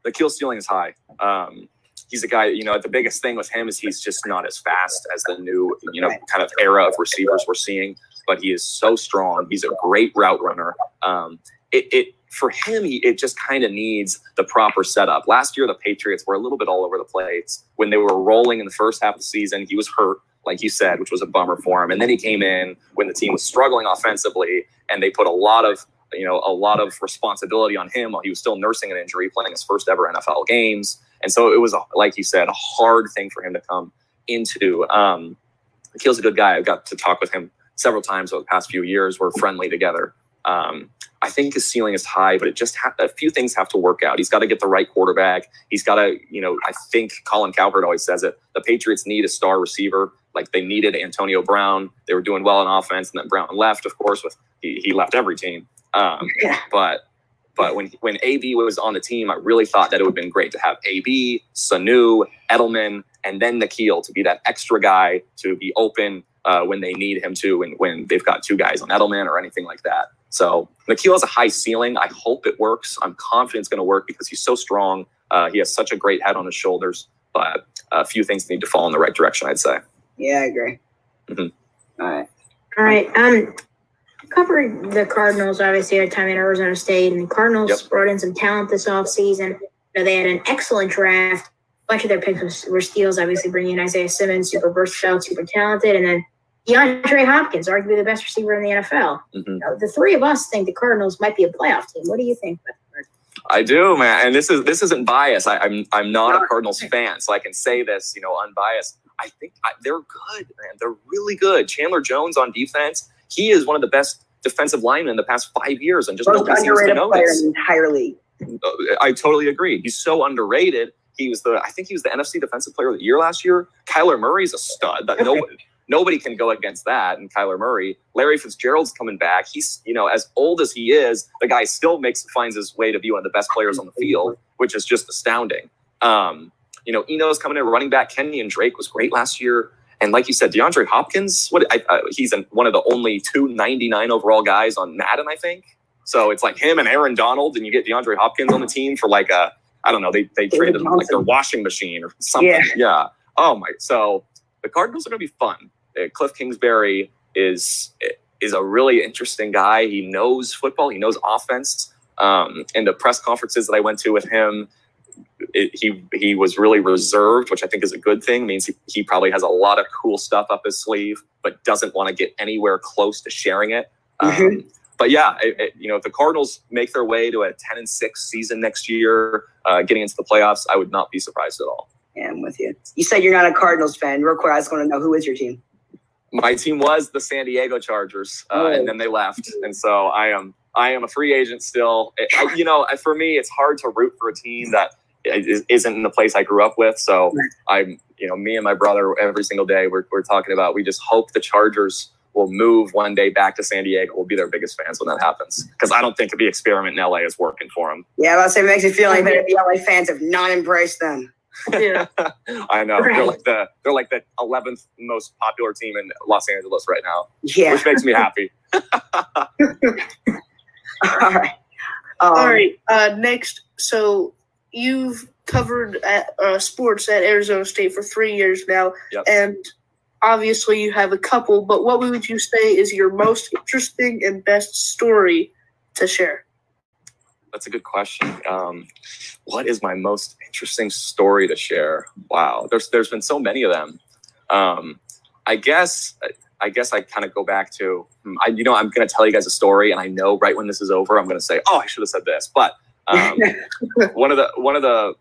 the kill ceiling is high. Um, he's a guy, you know, the biggest thing with him is he's just not as fast as the new, you know, kind of era of receivers we're seeing, but he is so strong. He's a great route runner. Um, it, it for him, he, it just kind of needs the proper setup. Last year, the Patriots were a little bit all over the place. When they were rolling in the first half of the season, he was hurt, like you said, which was a bummer for him. And then he came in when the team was struggling offensively, and they put a lot of you know a lot of responsibility on him while he was still nursing an injury, playing his first ever NFL games. And so it was, a, like you said, a hard thing for him to come into. Um, N'Keal's a good guy. I've got to talk with him several times over the past few years. We're friendly together. Um, I think his ceiling is high, but it just ha- a few things have to work out. He's got to get the right quarterback. He's got to, you know, I think Colin Cowherd always says it. The Patriots need a star receiver. Like they needed Antonio Brown. They were doing well in offense, and then Brown left, of course. With he, he left every team. Um, Yeah. but but when when AB was on the team, I really thought that it would have been great to have AB, Sanu, Edelman, and then N'Keal to be that extra guy to be open uh, when they need him to, and when they've got two guys on Edelman or anything like that. So N'Keal has a high ceiling. I hope it works. I'm confident it's going to work because he's so strong. Uh, he has such a great head on his shoulders, but a few things need to fall in the right direction. I'd say. Yeah, I agree. Mhm. All right. All right. Um, covered the Cardinals obviously our time in Arizona State, and the Cardinals Yep. brought in some talent this offseason. You know, they had an excellent draft. A bunch of their picks was- were steals. Obviously, bringing in Isaiah Simmons, super versatile, super talented, and then DeAndre Hopkins, arguably the best receiver in the NFL. Mhm. You know, the three of us think the Cardinals might be a playoff team. What do you think? about? I do, man, and this is this isn't bias. I, I'm I'm not a Cardinals fan, so I can say this, you know, unbiased. I think I, they're good, man. They're really good. Chandler Jones on defense, he is one of the best defensive linemen in the past five years, and just Most nobody seems to underrated know player this. in the entire league. I totally agree. He's so underrated. He was the I think he was the NFC Defensive Player of the Year last year. Kyler Murray's a stud. That nobody nobody can go against that. And Kyler Murray, Larry Fitzgerald's coming back. He's you know as old as he is, the guy still makes finds his way to be one of the best players on the field, which is just astounding. Um, you know, Eno's coming in, running back. Kenyan Drake was great last year. And like you said, DeAndre Hopkins, what I, I, he's an, one of the only two 99 overall guys on Madden, I think. So it's like him and Aaron Donald, and you get DeAndre Hopkins on the team for like a, I don't know, they, they David traded them like their washing machine or something. Yeah. Yeah. Oh my. So the Cardinals are going to be fun. Uh, Cliff Kingsbury is is a really interesting guy. He knows football. He knows offense. Um, in the press conferences that I went to with him, it, he he was really reserved, which I think is a good thing. Means he, he probably has a lot of cool stuff up his sleeve, but doesn't want to get anywhere close to sharing it. Um, Mhm. but yeah, it, it- you know, if the Cardinals make their way to a ten and six season next year, uh, getting into the playoffs, I would not be surprised at all. Yeah, I'm with you. You said you're not a Cardinals fan. Real quick, I just want to know who is your team? My team was the San Diego Chargers, uh, Oh. and then they left, and so I am I am a free agent still. It- I, you know, for me, it's hard to root for a team that isn't in the place I grew up with. So I'm, you know, me and my brother every single day we're we're talking about. We just hope the Chargers will move one day back to San Diego. We'll be their biggest fans when that happens because I don't think the experiment in LA is working for them. Yeah, I was about to say it makes you feel like that the LA fans have not embraced them. Yeah. I know they're like the they're like the 11th most popular team in Los Angeles right now, Yeah. which makes me happy. All right. Um, All right. Uh, next, so you've covered at, uh, sports at Arizona State for three years now, Yep. and obviously you have a couple, but what would you say is your most interesting and best story to share? That's a good question. Um, what is my most interesting story to share? Wow, there's there's been so many of them. Um, I guess I guess I kind of go back to hmm, I, you know I'm going to tell you guys a story, and I know right when this is over, I'm going to say, oh, I should have said this. But um, one of the one of the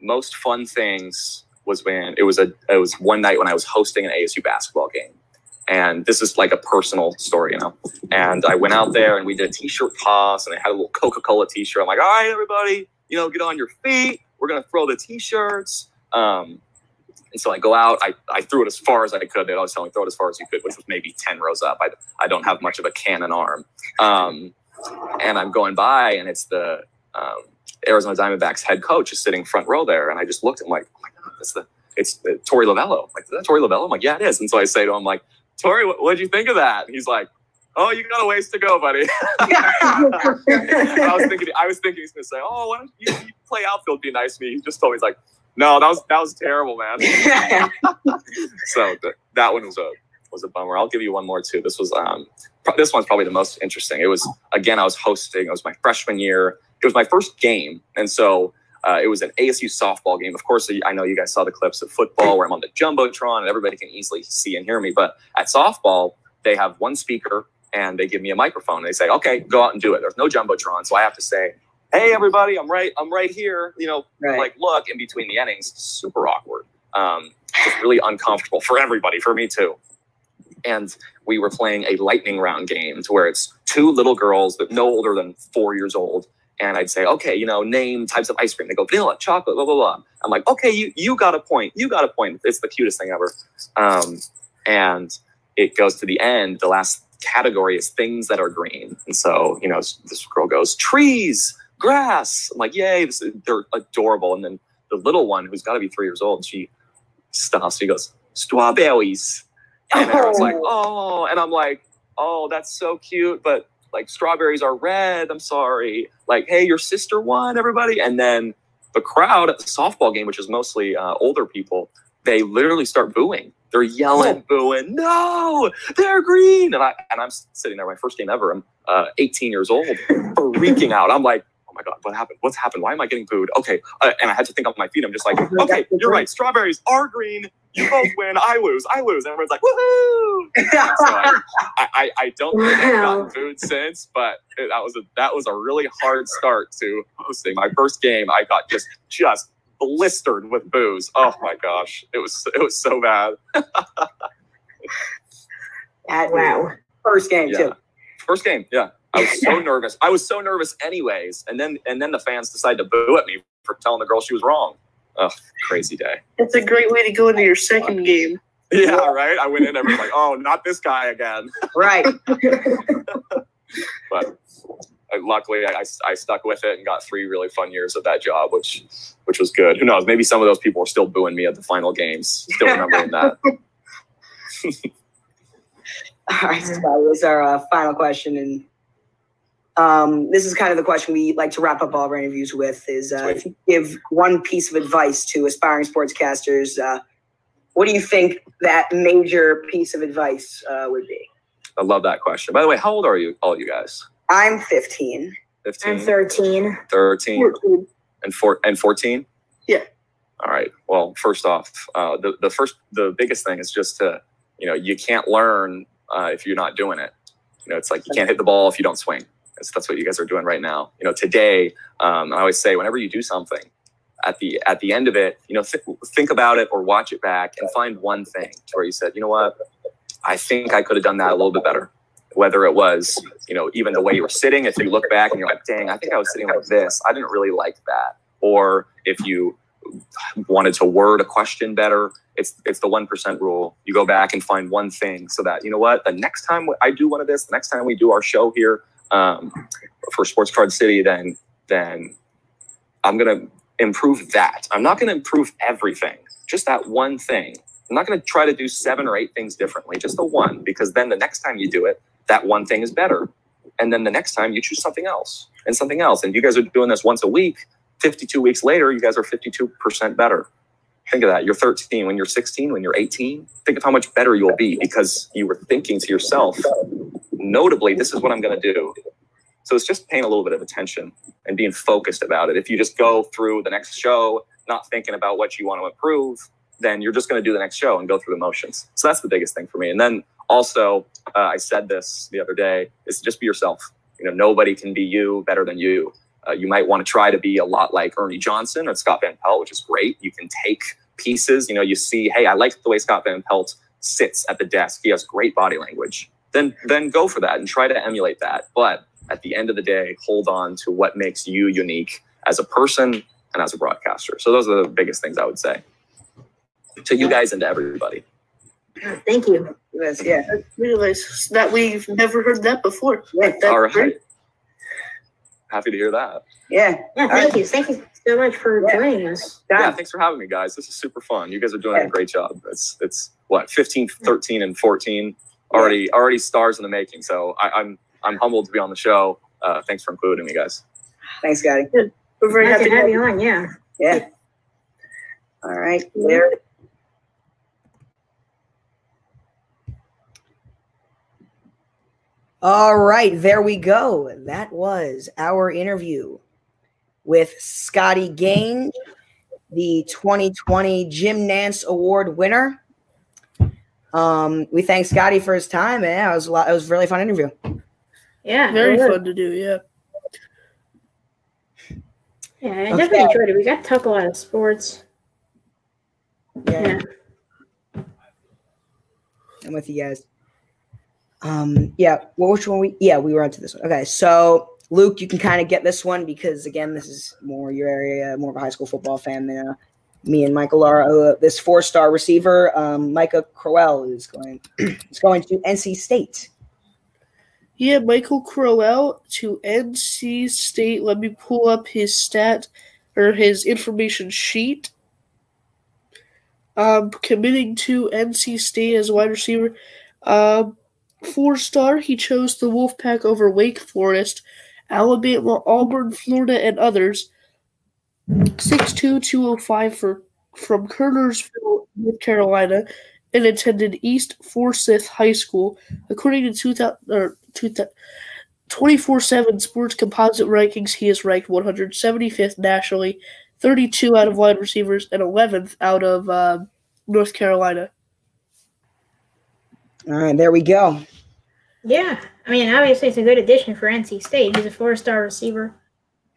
most fun things was when it was a it was one night when I was hosting an ASU basketball game, and this is like a personal story, you know. And I went out there and we did a t-shirt toss, and I had a little Coca-Cola t-shirt. I'm like, all right, everybody, you know, get on your feet. We're gonna throw the t-shirts. Um, and so I go out, I, I threw it as far as I could. They always tell me throw it as far as you could, which was maybe 10 rows up. I, I don't have much of a cannon arm. Um, and I'm going by, and it's the um, Arizona Diamondbacks head coach is sitting front row there. And I just looked, I'm like, oh my God, that's the, it's the Torey Lovullo. I'm like, is that Torey Lovullo? I'm like, yeah, it is. And so I say to him, like, Torey, what, what'd you think of that? And he's like, oh, you got a ways to go, buddy. I was thinking, I was thinking he's gonna say, oh, why don't you, you play outfield? Be nice to me. He just told me, he's like, no, that was that was terrible, man. so th- that one was a was a bummer. I'll give you one more too. This was um pro- this one's probably the most interesting. It was again I was hosting. It was my freshman year. It was my first game, and so uh, it was an ASU softball game. Of course, I know you guys saw the clips of football where I'm on the jumbotron and everybody can easily see and hear me. But at softball, they have one speaker and they give me a microphone. And they say, "Okay, go out and do it." There's no jumbotron, so I have to say, "Hey, everybody, I'm right. I'm right here." You know, Right. like look in between the innings. Super awkward. Um, just really uncomfortable for everybody, for me too. And we were playing a lightning round game to where it's two little girls that no older than four years old. And I'd say, okay, you know, name types of ice cream. They go vanilla, chocolate, blah blah blah. I'm like, okay, you you got a point. You got a point. It's the cutest thing ever. Um, and it goes to the end. The last category is things that are green. And so, you know, this girl goes trees, grass. I'm like, yay! This they're adorable. And then the little one, who's got to be three years old, she stops. She goes, strawberries. And everyone's like, oh, and I'm like, oh, that's so cute, but like strawberries are red. I'm sorry. Like, hey, your sister won, everybody. And then the crowd at the softball game, which is mostly uh, older people, they literally start booing. They're yelling, booing, no, they're green. And I and I'm sitting there, my first game ever. I'm uh, 18 years old, freaking out. I'm like, oh my god, what happened? What's happened? Why am I getting booed? Okay, uh, and I had to think on my feet. I'm just like, okay, you're right. Strawberries are green. You both win. I lose. I lose. And everyone's like, woohoo! So I, I, I don't think I've gotten booed since, but it- that was a that was a really hard start to hosting my first game. I got just just blistered with boos. Oh my gosh, it was it was so bad. At Wow. First game Yeah. too. First game, yeah. I was so nervous. I was so nervous, anyways. And then and then the fans decided to boo at me for telling the girl she was wrong. Oh, crazy day. It's a great way to go into your second game. Yeah, right. I went in and was like, oh, not this guy again. Right. But uh, luckily, I, I stuck with it and got three really fun years of that job, which which was good. Who knows? Maybe some of those people are still booing me at the final games. Still remembering that. All right, so that was our uh, final question, and um, this is kind of the question we like to wrap up all of our interviews with: is uh, if you give one piece of advice to aspiring sportscasters, uh, what do you think that major piece of advice uh, would be? I love that question. By the way, how old are you, all you guys? I'm 15. 15, I'm 13. 13, and four and 14? Yeah. All right. Well, first off, uh, the, the first, the biggest thing is just to, you know, you can't learn uh, if you're not doing it. You know, it's like you can't hit the ball if you don't swing. That's, that's what you guys are doing right now. You know, today, um, I always say, whenever you do something, at the at the end of it, you know, th- think about it or watch it back and find one thing where you said, you know what, I think I could have done that a little bit better. Whether it was, you know, even the way you were sitting, if you look back and you're like, dang, I think I was sitting like this. I didn't really like that. Or if you wanted to word a question better, it's it's the one percent rule. You go back and find one thing so that you know what the next time I do one of this, the next time we do our show here um, for Sports Card City, then then I'm gonna improve that. I'm not gonna improve everything, just that one thing. I'm not gonna try to do seven or eight things differently, just the one, because then the next time you do it, that one thing is better. And then the next time you choose something else and something else. And you guys are doing this once a week. 52 weeks later, you guys are 52% better. Think of that. You're 13. When you're 16, when you're 18, think of how much better you'll be because you were thinking to yourself, notably, this is what I'm going to do. So it's just paying a little bit of attention and being focused about it. If you just go through the next show, not thinking about what you want to improve, then you're just going to do the next show and go through the motions. So that's the biggest thing for me. And then also, uh, I said this the other day, is just be yourself. You know, nobody can be you better than you. Uh, you might want to try to be a lot like Ernie Johnson or Scott Van Pelt, which is great. You can take pieces. You know, you see, hey, I like the way Scott Van Pelt sits at the desk. He has great body language. Then, then go for that and try to emulate that. But at the end of the day, hold on to what makes you unique as a person and as a broadcaster. So those are the biggest things I would say to you guys and to everybody. Thank you. Yes, yeah. I realize that we've never heard that before. Like, that's All right. great. Happy to hear that. Yeah. Yeah, All thank you. Thank you so much for Yeah. joining us. Yeah, thanks for having me, guys. This is super fun. You guys are doing Yeah. a great job. It's it's what 15, 13, and 14 already already stars in the making. So I, I'm I'm humbled to be on the show. Uh, thanks for including me, guys. Thanks, Scotty. Good. We're very Glad happy to to have have you you. on. Yeah. Yeah. All right. There. All right, there we go. That was our interview with Scotty Gange, the 2020 Jim Nantz Award winner. Um, we thank Scotty for his time, man. It was a lot. It was a really fun interview. Yeah. Very it fun to do, yeah. Yeah, I Okay. definitely enjoyed it. We got to talk a lot of sports. Yeah. I'm with you guys. Um, yeah. Well, which one we? Yeah, we were onto this one. Okay, so Luke, you can kind of get this one because again, this is more your area, more of a high school football fan than uh, me and Michael are. Uh, this four-star receiver, um, Micah Crowell, is going is going to NC State. Yeah, Michael Crowell to NC State. Let me pull up his stat or his information sheet. Um, committing to NC State as a wide receiver. Um, four star. He chose the Wolfpack over Wake Forest, Alabama, Auburn, Florida, and others. 6'2", 205 for from Kernersville, North Carolina, and attended East Forsyth High School. According to 2000, 2000 24/7 sports composite rankings, he is ranked 175th nationally, 32 out of wide receivers, and 11th out of um, North Carolina. All right, there we go. Yeah. I mean, obviously, it's a good addition for NC State. He's a four-star receiver.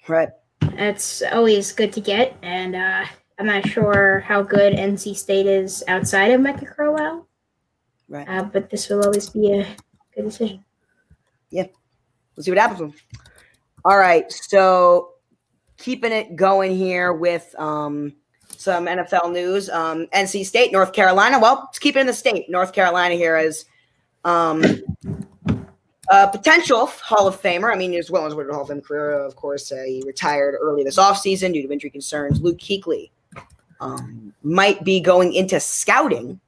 Right. That's always good to get, and uh, I'm not sure how good NC State is outside of Micah Crowell, Right. uh, but this will always be a good decision. Yeah. We'll see what happens. All right, so keeping it going here with um, some NFL news. Um, NC State, North Carolina. Well, let's keep it in the state. North Carolina here is um, a potential Hall of Famer. I mean, as well as with Hall of Fame career, of course, uh, he retired early this offseason due to injury concerns. Luke Kuechly um, might be going into scouting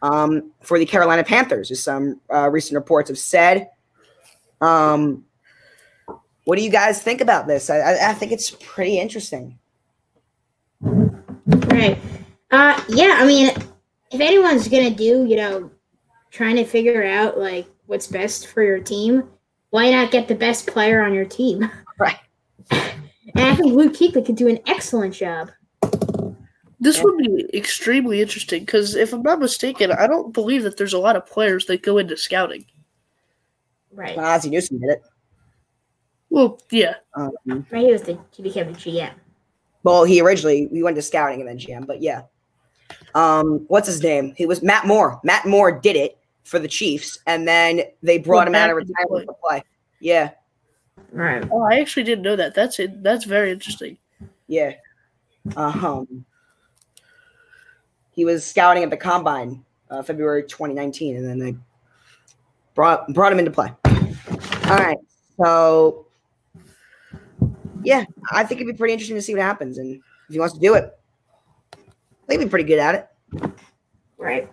um, for the Carolina Panthers, as some uh, recent reports have said. Um, what do you guys think about this? I, I, I think it's pretty interesting. Right. Uh, yeah. I mean, if anyone's gonna do, you know, trying to figure out like what's best for your team, why not get the best player on your team? Right. And I think Luke Kuechly could do an excellent job. This Yeah. would be extremely interesting because, if I'm not mistaken, I don't believe that there's a lot of players that go into scouting. Right. Well, Ozzie Newsome did it. Well, yeah, Um, Right, He was the he became the GM. well, he originally we went to scouting and then GM, but yeah. Um, what's his name? He was Matt Moore. Matt Moore did it for the Chiefs, and then they brought Went him out of retirement to play. Yeah, Right. oh, I actually didn't know that. That's it. That's very interesting. yeah. Um, he was scouting at the combine, uh, February 2019, and then they brought brought him into play. All right, so yeah, I think it'd be pretty interesting to see what happens, and if he wants to do it, I think he'd be pretty good at it. Right.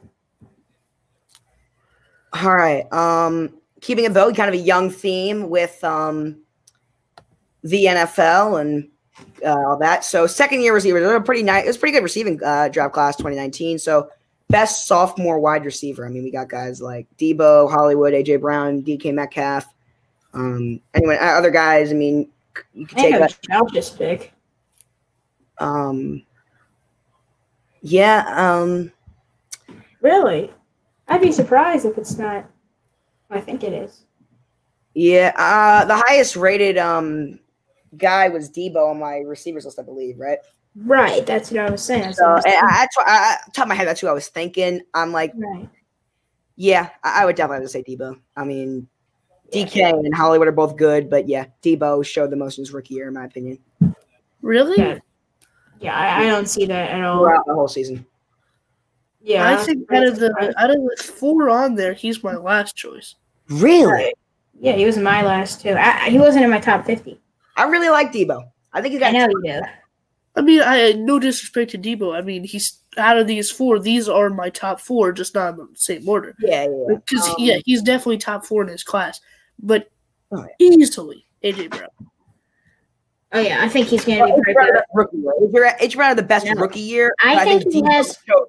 All right. Um, keeping it though, kind of a young theme with um the NFL and uh, all that. So second year receivers, they're pretty nice. It was pretty good receiving uh, draft class 2019. So best sophomore wide receiver. I mean, we got guys like Deebo, Hollywood, AJ Brown, DK Metcalf. Um, anyway, uh, other guys. I mean, you could I take that. Josh's pick. Um, yeah. Um, Really? I'd be surprised if it's not. I think it is. yeah. Uh, the highest rated um guy was Deebo on my receivers list, I believe. Right. Right. That's what I was saying. So I and was I, I, I, top of my head, that's who I was thinking. I'm like, right. yeah, I, I would definitely have to say Deebo. I mean, DK and Hollywood are both good, but yeah, Debo showed the most in his rookie year, in my opinion, Really? Yeah. Yeah, I, I don't see that at all. throughout the whole season. Yeah, I think out of the out of the four on there, he's my last choice. Really, yeah, he was my last two. I, I- he wasn't in my top fifty. I really like Deebo. I think he I got. know you do. I mean, I no disrespect to Deebo. I mean, he's out of these four. These are my top four, just not in the same order. Yeah, yeah. yeah. Because Um, yeah, he's definitely top four in his class, but Oh, yeah. easily AJ Brown. Oh yeah, I think he's gonna Well, be H. pretty Brown good. had a rookie year. H. Brown- H. Brown had the best No. rookie year. I but think he Deebo has- showed-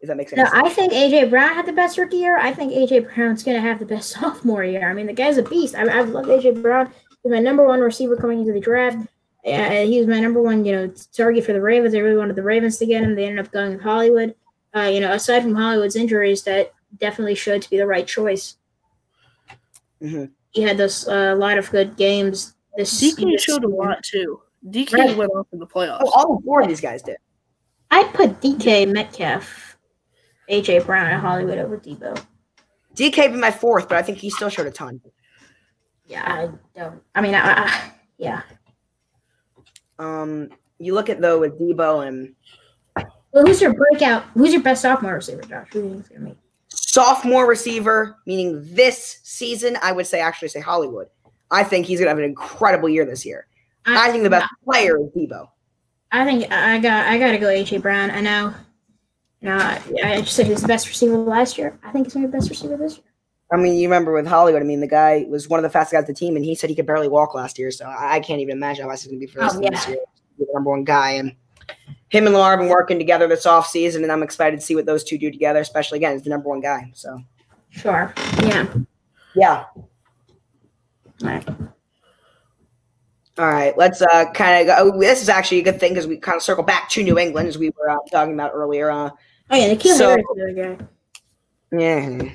Does that make sense? No, I think AJ Brown had the best rookie year. I think AJ Brown's gonna have the best sophomore year. I mean, the guy's a beast. I, I've loved AJ Brown. He's my number one receiver coming into the draft. Uh, he was my number one, you know, target for the Ravens. I really wanted the Ravens to get him. They ended up going with Hollywood. Uh, you know, aside from Hollywood's injuries, that definitely showed to be the right choice. Mhm. He had this uh, lot of good games. This DK this showed a lot too. DK Right. went off in the playoffs. Oh, all four of these guys did. I'd put DK Metcalf, AJ Brown, and Hollywood over Deebo. DK be my fourth, but I think he still showed a ton. Yeah, I don't. I mean, I, I yeah. Um, you look at though with Deebo and Well, who's your breakout? Who's your best sophomore receiver, Josh? Who do you think's gonna be? sophomore receiver, meaning this season, I would say actually say Hollywood. I think he's gonna have an incredible year this year. I think the best player is Deebo. I think I got. I got to go AJ Brown. I know. No, I, just said he was the best receiver last year. I think he's gonna be the best receiver this year. I mean, you remember with Hollywood, I mean, the guy was one of the fastest guys on the team, and he said he could barely walk last year. So I can't even imagine how fast he's going to be for this, Oh, this year. The number one guy. And him and Lamar have been working together this offseason, and I'm excited to see what those two do together, especially, again, as the number one guy. So, Sure. Yeah. yeah. Right. All right, let's uh, kind of go. This is actually a good thing because we kind of circle back to New England, as we were uh, talking about earlier. Uh, Oh yeah, N'Keal So- Harris is the other guy. yeah.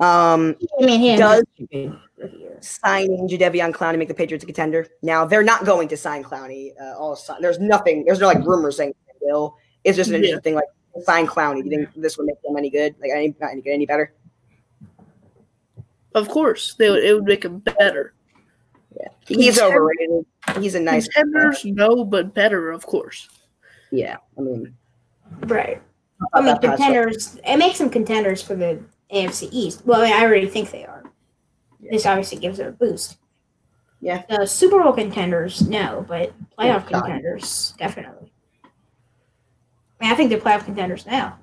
Um, I mean, he Does- a good rookie year. signing Jadeveon Clowney make the Patriots a contender? Now they're not going to sign Clowney. Uh, all of a sudden, there's nothing. There's no like rumors saying they will. It's just an Yeah. interesting thing. Like sign Clowney. Do you think this would make them any good? Like any not any good, any better? Of course, they would. It would make him better. Yeah, he's overrated. He's a nice. Contenders, no, but better, of course. Yeah, I mean, Right. I mean, that pass rush. contenders. It makes them contenders for the AFC East. Well, I, mean, I already think they are. This obviously gives them a boost. Yeah. The Super Bowl contenders, no, but playoff Yeah. contenders, definitely. I mean, I think they're playoff contenders now.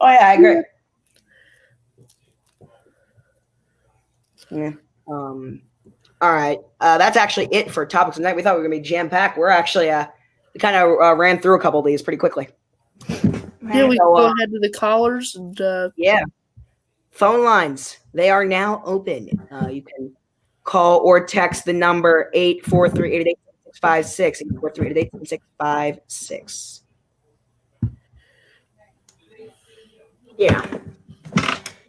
Oh yeah, I agree. Yeah. Um. All right. Uh, that's actually it for topics tonight. We thought we were gonna be jam packed. We're actually uh, we kind of uh, ran through a couple of these pretty quickly. Yeah, we so, go uh, ahead to the callers. And, uh, yeah, phone lines they are now open. Uh, you can call or text the number 843 888 843 Yeah.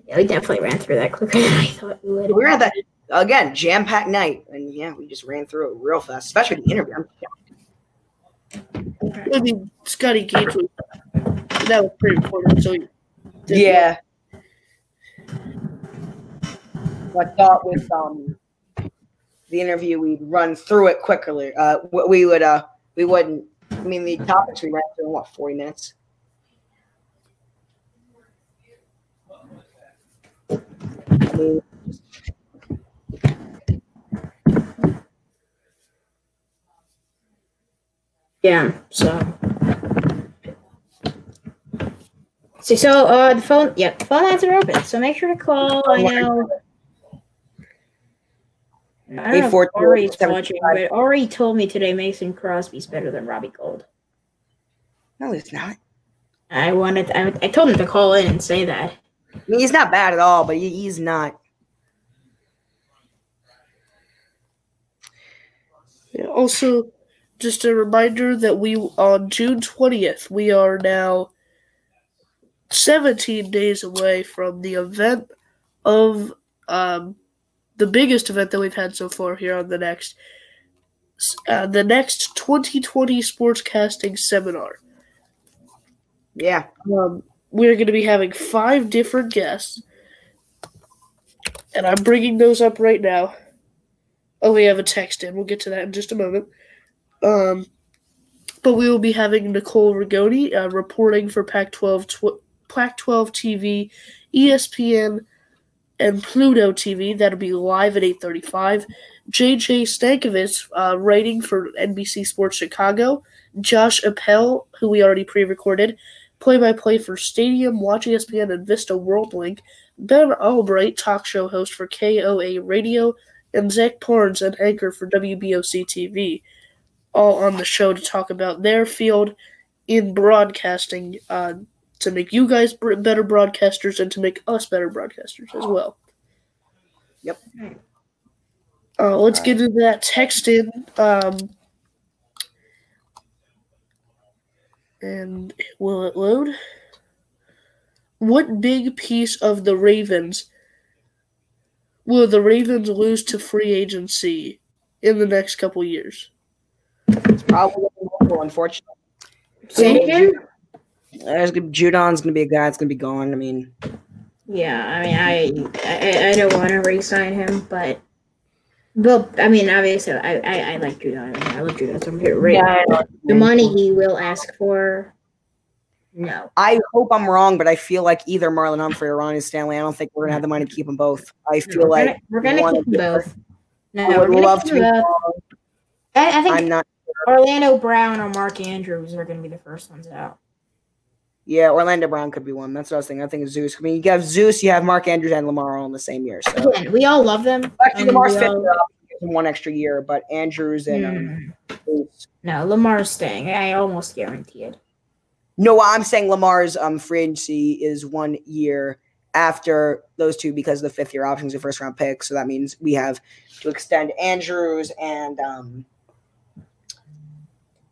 Yeah, we definitely ran through that quicker than I thought we would. We were at that, again, jam packed night. And yeah, we just ran through it real fast, especially the interview. I'm- I mean, Scotty Gange was that was pretty important. So Yeah. I thought with um the interview we'd run through it quickly. Uh, we would uh we wouldn't. I mean, the topics we ran through in what forty minutes. I mean, Yeah, so. See, so uh, the phone, yep, phone lines are open. So make sure to call. I know. I don't know if 842, Ari's watching, but Ari told me today Mason Crosby's better than Robbie Gould. No, it's not. I wanted, I, I told him to call in and say that. I mean, he's not bad at all, but he, he's not. Yeah, also, just a reminder that we on June twentieth we are now seventeen days away from the event of um, the biggest event that we've had so far here on the next uh, the next 2020 sportscasting seminar. Yeah. Um, we're going to be having five different guests, and I'm bringing those up right now. Oh, we have a text in. We'll get to that in just a moment. Um, but we will be having Nicole Rigoni uh, reporting for Pac-12, tw- Pac-12 TV, ESPN, and Pluto TV. That'll be live at 8:35. JJ Stankevitz uh, writing for NBC Sports Chicago. Josh Appel, who we already pre-recorded, play-by-play for Stadium, Watch ESPN, and Vista World Link. Ben Albright, talk show host for KOA Radio, and Zach Parnes, an anchor for WBOC TV, all on the show to talk about their field in broadcasting uh, to make you guys better broadcasters and to make us better broadcasters as well. Yep. Uh, let's get into that text in. Um, and will it load? What big piece of the Ravens will the Ravens lose to free agency in the next couple years? It's probably local, unfortunately. Say again? There's gonna, Judon's going to be a guy that's going to be gone. I mean, Yeah, I mean, I, I, I don't want to re-sign him, but, well, I mean, obviously, I, I, I like Judon. I, mean, I love Judon. So I'm here, right? The money he will ask for, no. I hope I'm wrong, but I feel like either Marlon Humphrey or Ronnie Stanley. I don't think we're gonna have the money to keep them both. I feel we're like gonna, we're gonna keep them both. No, I we're would gonna love keep to be them both. I, I I'm not. Orlando Brown or Mark Andrews are gonna be the first ones out. Yeah, Orlando Brown could be one. That's what I was thinking. I think it's Zeus. I mean, you have Zeus, you have Mark Andrews, and Lamar all in the same year. So Again, we all love them. actually, Lamar's fifth all- one extra year, but Andrews and um, Mm. Zeus- No, Lamar's staying. I almost guarantee it. no, I'm saying Lamar's um free agency is one year after those two because the fifth year option is a first round pick. So that means we have to extend Andrews and um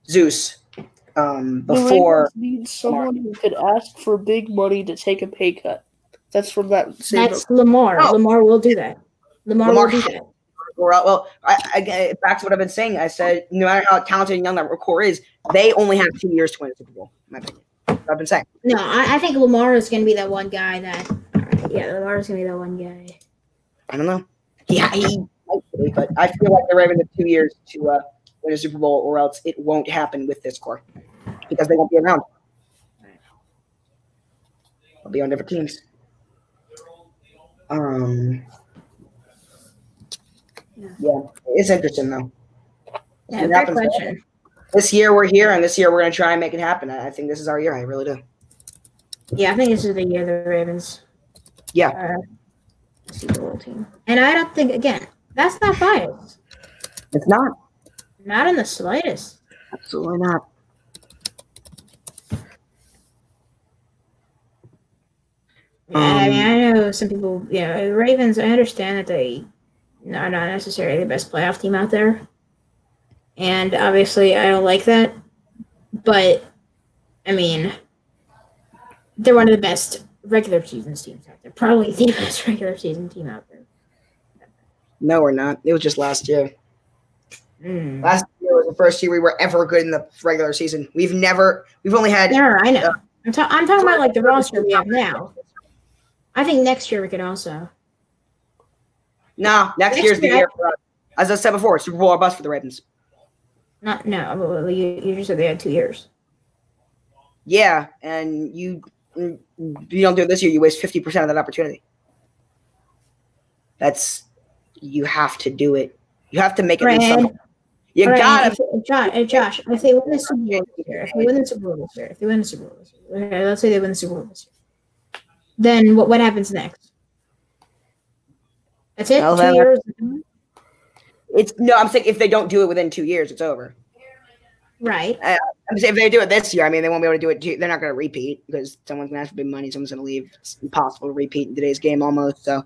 Zeus um before Ravens need someone who could ask for big money to take a pay cut. That's from that same. That's Lamar. Oh. Lamar will do that. Lamar, Lamar- will do that. well, I, I back to what I've been saying. I said no matter how talented and young that core is, they only have two years to win a Super Bowl. In my opinion, I've been saying. No, I, I think Lamar is going to be that one guy that. Yeah, Lamar is going to be that one guy. I don't know. Yeah, he might but I feel like the Ravens have two years to uh, win a Super Bowl, or else it won't happen with this core because they won't be around. They'll be on different teams. Um. Yeah, it's interesting though. Yeah, great question. This year we're here, and this year we're gonna try and make it happen. I think this is our year. I really do. Yeah, I think this is the year the Ravens. Yeah. Super Bowl team, and I don't think again that's not biased. It's not. Not in the slightest. Absolutely not. I mean, Um, I know some people. You know, Ravens. I understand that they are not necessarily the best playoff team out there, and obviously I don't like that. But I mean, they're one of the best regular season teams out there. Probably the best regular season team out there. No, we're not. It was just last year. Mm. Last year was the first year we were ever good in the regular season. We've never. We've only had. No, I know. I'm, ta- I'm talking about like the roster we have now. I think next year we could also. No, next Next year's the year- year for us. As I said before, Super Bowl or bust for the Ravens. Not no. You, you just said they had two years. Yeah, and you you don't do it this year, you waste fifty percent of that opportunity. That's you have to do it. You have to make it. You All right, gotta. if- Josh, uh, Josh, if they win the Super Bowl this year, if they win the Super Bowl this year, if they win the Super Bowl this year, okay, let's say they win the Super Bowl this year, then what what happens next? That's it. Well, two years. It's no, I'm saying if they don't do it within two years, it's over. Right. I'm saying if they do it this year, I mean, they won't be able to do it. two- They're not going to repeat because someone's going to ask for big money. Someone's going to leave. It's impossible to repeat in today's game almost. So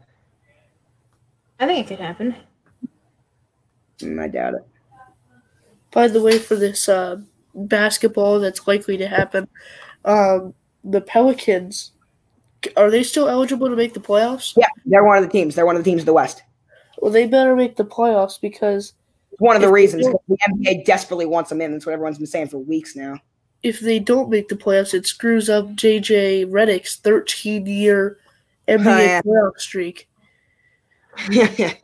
I think it could happen. mm, I doubt it. By the way, for this uh, basketball that's likely to happen, um, the Pelicans are they still eligible to make the playoffs? Yeah, they're one of the teams. They're one of the teams of the West. Well, they better make the playoffs because It's one of the reasons the NBA desperately wants them in. That's what everyone's been saying for weeks now. if they don't make the playoffs, it screws up JJ Redick's 13 year NBA Oh, yeah. playoff streak. the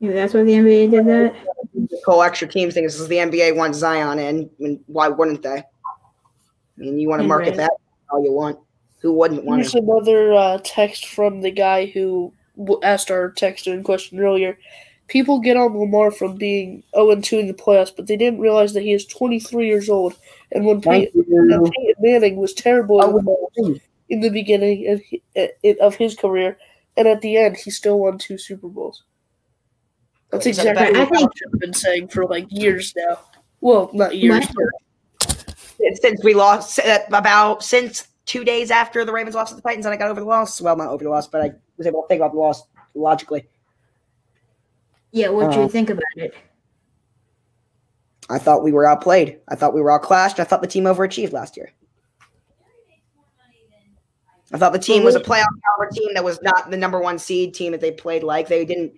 Maybe that's why the NBA did that. whole extra teams thing is the NBA wants Zion in. Mean, why wouldn't they? I mean, you want to market Red. that all you want. Who wouldn't want Here's another uh, text from the guy who asked our text in question earlier. People get on Lamar from being 0 2 in the playoffs, but they didn't realize that he is 23 years old. And when Peyton, when Peyton Manning was terrible in in the beginning of, uh, of his career, and at the end, he still won two Super Bowls. That's exactly what I think- I've been saying for like years now. Well, not years, but since we lost uh, about since two days after the Ravens lost to the Titans, and I got over the loss. Well, not over the loss, but I was able to think about the loss logically. Yeah, what do you Uh, think about it? I thought we were outplayed. I thought we were outclassed. I thought the team overachieved last year. I thought the team was a playoff caliber team that was not the number one seed team that they played like. They didn't.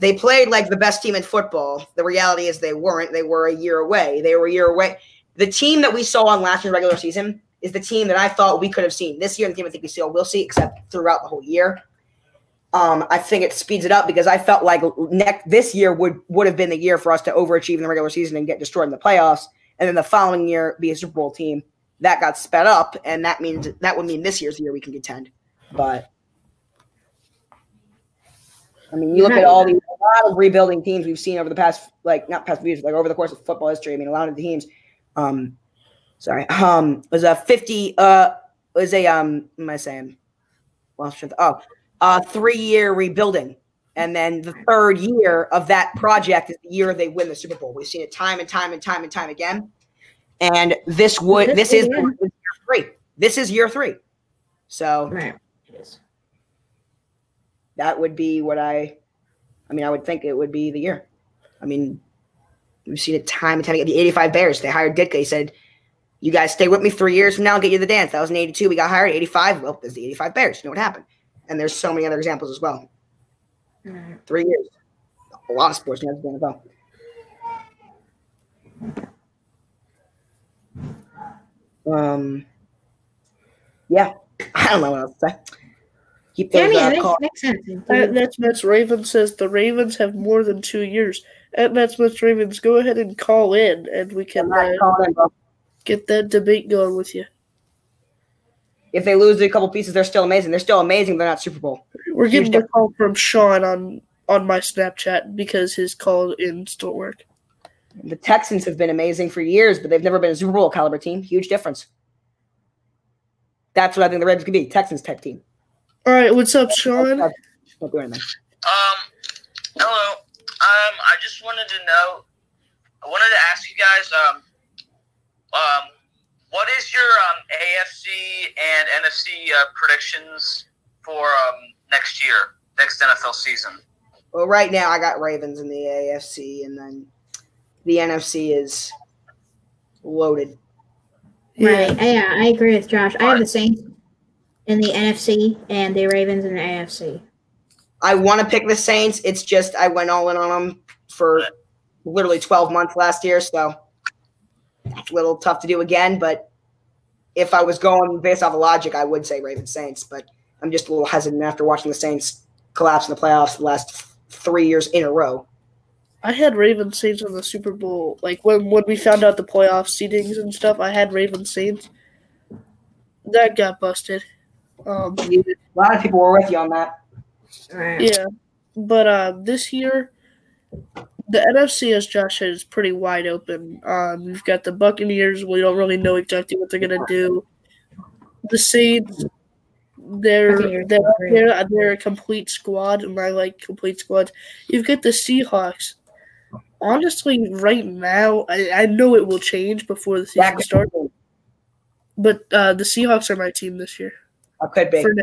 They played like the best team in football. The reality is they weren't. They were a year away. They were a year away. The team that we saw on last year's regular season is the team that I thought we could have seen this year. And the team I think we still will see, except throughout the whole year. Um, I think it speeds it up because I felt like next this year would would have been the year for us to overachieve in the regular season and get destroyed in the playoffs, and then the following year be a Super Bowl team. That got sped up, and that means that would mean this year's the year we can contend. But I mean, you look at all these lot of rebuilding teams we've seen over the past like not past few years, like over the course of football history. I mean, a lot of the teams. Um, sorry, um, was a fifty. Uh, was a um, what am I saying? Lost train Oh, uh, three year rebuilding. And then the third year of that project is the year they win the Super Bowl. We've seen it time and time and time and time again. And this would this is Yeah. this is year three. This is year three. So Right. It is. that would be what I I mean, I would think it would be the year. I mean, we've seen it time and time again. The 85 Bears, they hired Ditka. He said, You guys stay with me three years from now, I'll get you the dance. That was in 82. We got hired. 85. Well, there's the 85 Bears. You know what happened. And there's so many other examples as well. Right. Three years. A lot of sports fans in the NFL. Um, yeah, I don't know what else to say. Keep Yeah, I those mean, uh, it makes, makes sense. At Nets Mets Raven says the Ravens have more than two years. At Nets Mets Ravens, go ahead and call in, and we can uh, call in, bro. get that debate going with you. If they lose a couple pieces, they're still amazing. They're still amazing, they're not Super Bowl. We're Huge getting a call from Sean on on my Snapchat because his call ins don't work. The Texans have been amazing for years, but they've never been a Super Bowl caliber team. Huge difference. That's what I think the Ravens could be. Texans type team. All right, what's up, Sean? Don't do anything. Um, hello. Um, I just wanted to know. I wanted to ask you guys. Um, um, what is your um AFC and NFC uh, predictions for um next year, next NFL season? Well, right now I got Ravens in the AFC, and then the NFC is loaded. Right. Yeah, I agree with Josh. I have the Saints in the NFC and the Ravens in the AFC. I want to pick the Saints. It's just I went all in on them for literally 12 months last year, so it's a little tough to do again. But if I was going based off of logic, I would say Ravens Saints. But I'm just a little hesitant after watching the Saints collapse in the playoffs the last three years in a row. I had Ravens Saints on the Super Bowl. Like when when we found out the playoff seedings and stuff, I had Ravens Saints. That got busted. Um, A lot of people were with you on that. Right. yeah, but uh, this year, the NFC, as Josh said, is pretty wide open. Um, we've got the Buccaneers. We don't really know exactly what they're gonna do. The Saints, They're Buccaneers they're are great. they're, they're a complete squad, and I like complete squads. You've got the Seahawks. Honestly, right now, I, I know it will change before the season starts, but uh, the Seahawks are my team this year. Could be. For now.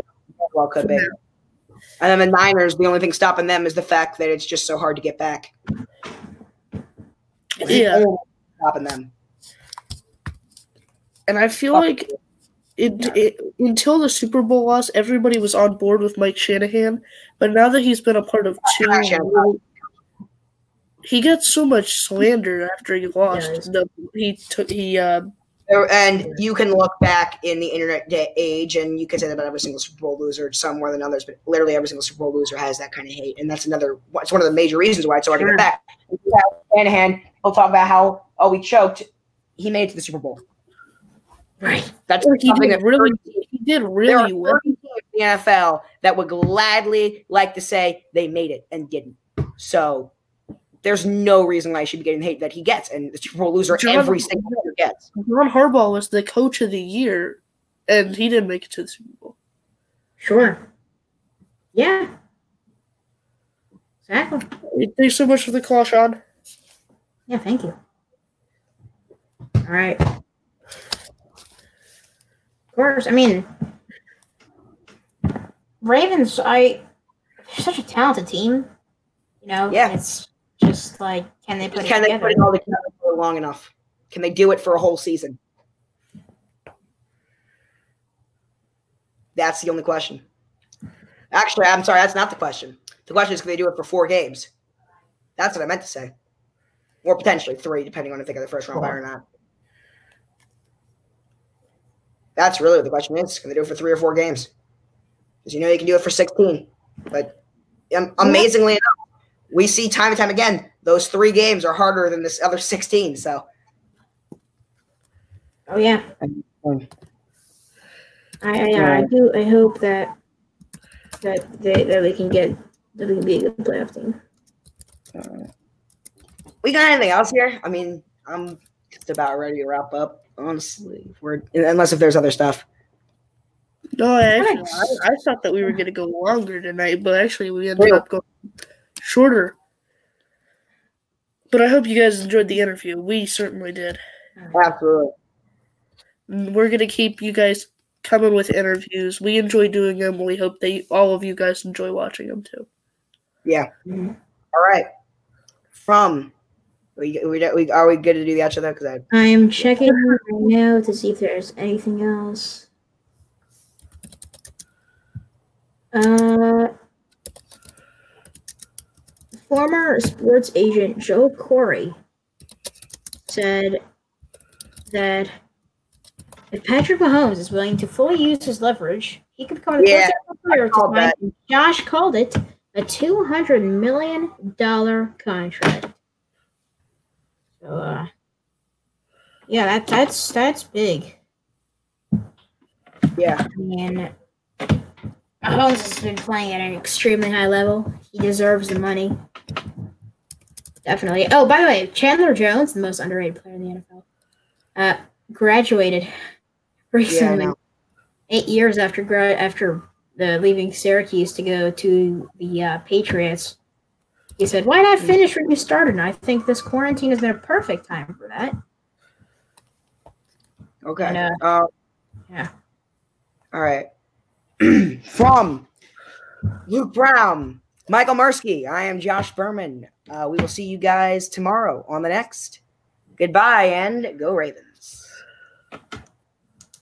Well, could For be. now. And then the Niners, the only thing stopping them is the fact that it's just so hard to get back. It's the Yeah. only stopping them. And I feel like it, it until the Super Bowl loss, everybody was on board with Mike Shanahan. But now that he's been a part of two, Mike he gets so much slander after he lost. does. The, he took he uh, There- And you can look back in the internet day age, and you can say that about every single Super Bowl loser, some more than others, but literally every single Super Bowl loser has that kind of hate, and that's another. It's one of the major reasons why it's so hard to get back. Have Shanahan, he'll talk about how oh we choked, he made it to the Super Bowl. Right. That's he something did that really he did really well. 30 teams in the NFL that would gladly like to say they made it and didn't. So there's no reason why he should be getting the hate that he gets, and the Super Bowl loser John- every single year gets. John Harbaugh was the coach of the year, and he didn't make it to the Super Bowl. Sure. Yeah. Exactly. Thanks so much for the call, Sean. Yeah, thank you. All right. Of course, I mean, Ravens. I they're such a talented team. You know, Yeah. It's just like, can they put Can it they together? put it all together for long enough? Can they do it for a whole season? That's the only question. Actually, I'm sorry, that's not the question. The question is, can they do it for four games? That's what I meant to say. Or potentially three, depending on if they get the first round bye or not. That's really what the question is. Can they do it for three or four games? Because you know you can do it for 16. But um, amazingly enough, we see time and time again those three games are harder than this other 16. So Oh yeah. I I, I do. I hope that that they that we can get that we can be a good playoff team. we got anything else here? I mean, I'm just about ready to wrap up. Honestly, we're unless if there's other stuff. No, I actually, I, I thought that we were going to go longer tonight, but actually, we ended Really? up going shorter. But I hope you guys enjoyed the interview. We certainly did. Absolutely. We're going to keep you guys coming with interviews. We enjoy doing them. We hope they all of you guys enjoy watching them too. Yeah. Mhm. All right. From we, we, we are we good to do the outro though? Because I I am checking right now to see if there's anything else. Uh, former sports agent Joel Corry said that if Patrick Mahomes is willing to fully use his leverage, he could become the Yeah, first player to sign. Josh called it a two hundred million dollar contract. So, uh, yeah, that that's that's big. yeah. I mean, Mahomes has been playing at an extremely high level. He deserves the money. Definitely. Oh, by the way, Chandler Jones, the most underrated player in the NFL, uh, graduated recently, know. eight years after gra- after uh, leaving Syracuse to go to the uh, Patriots. He said, "Why not finish where you started?" And I think this quarantine has been a perfect time for that. Okay. And, uh, yeah. All right. From Luke Brown, Michael Mursky, I am Josh Berman. Uh, we will see you guys tomorrow on the next. Goodbye and go Ravens.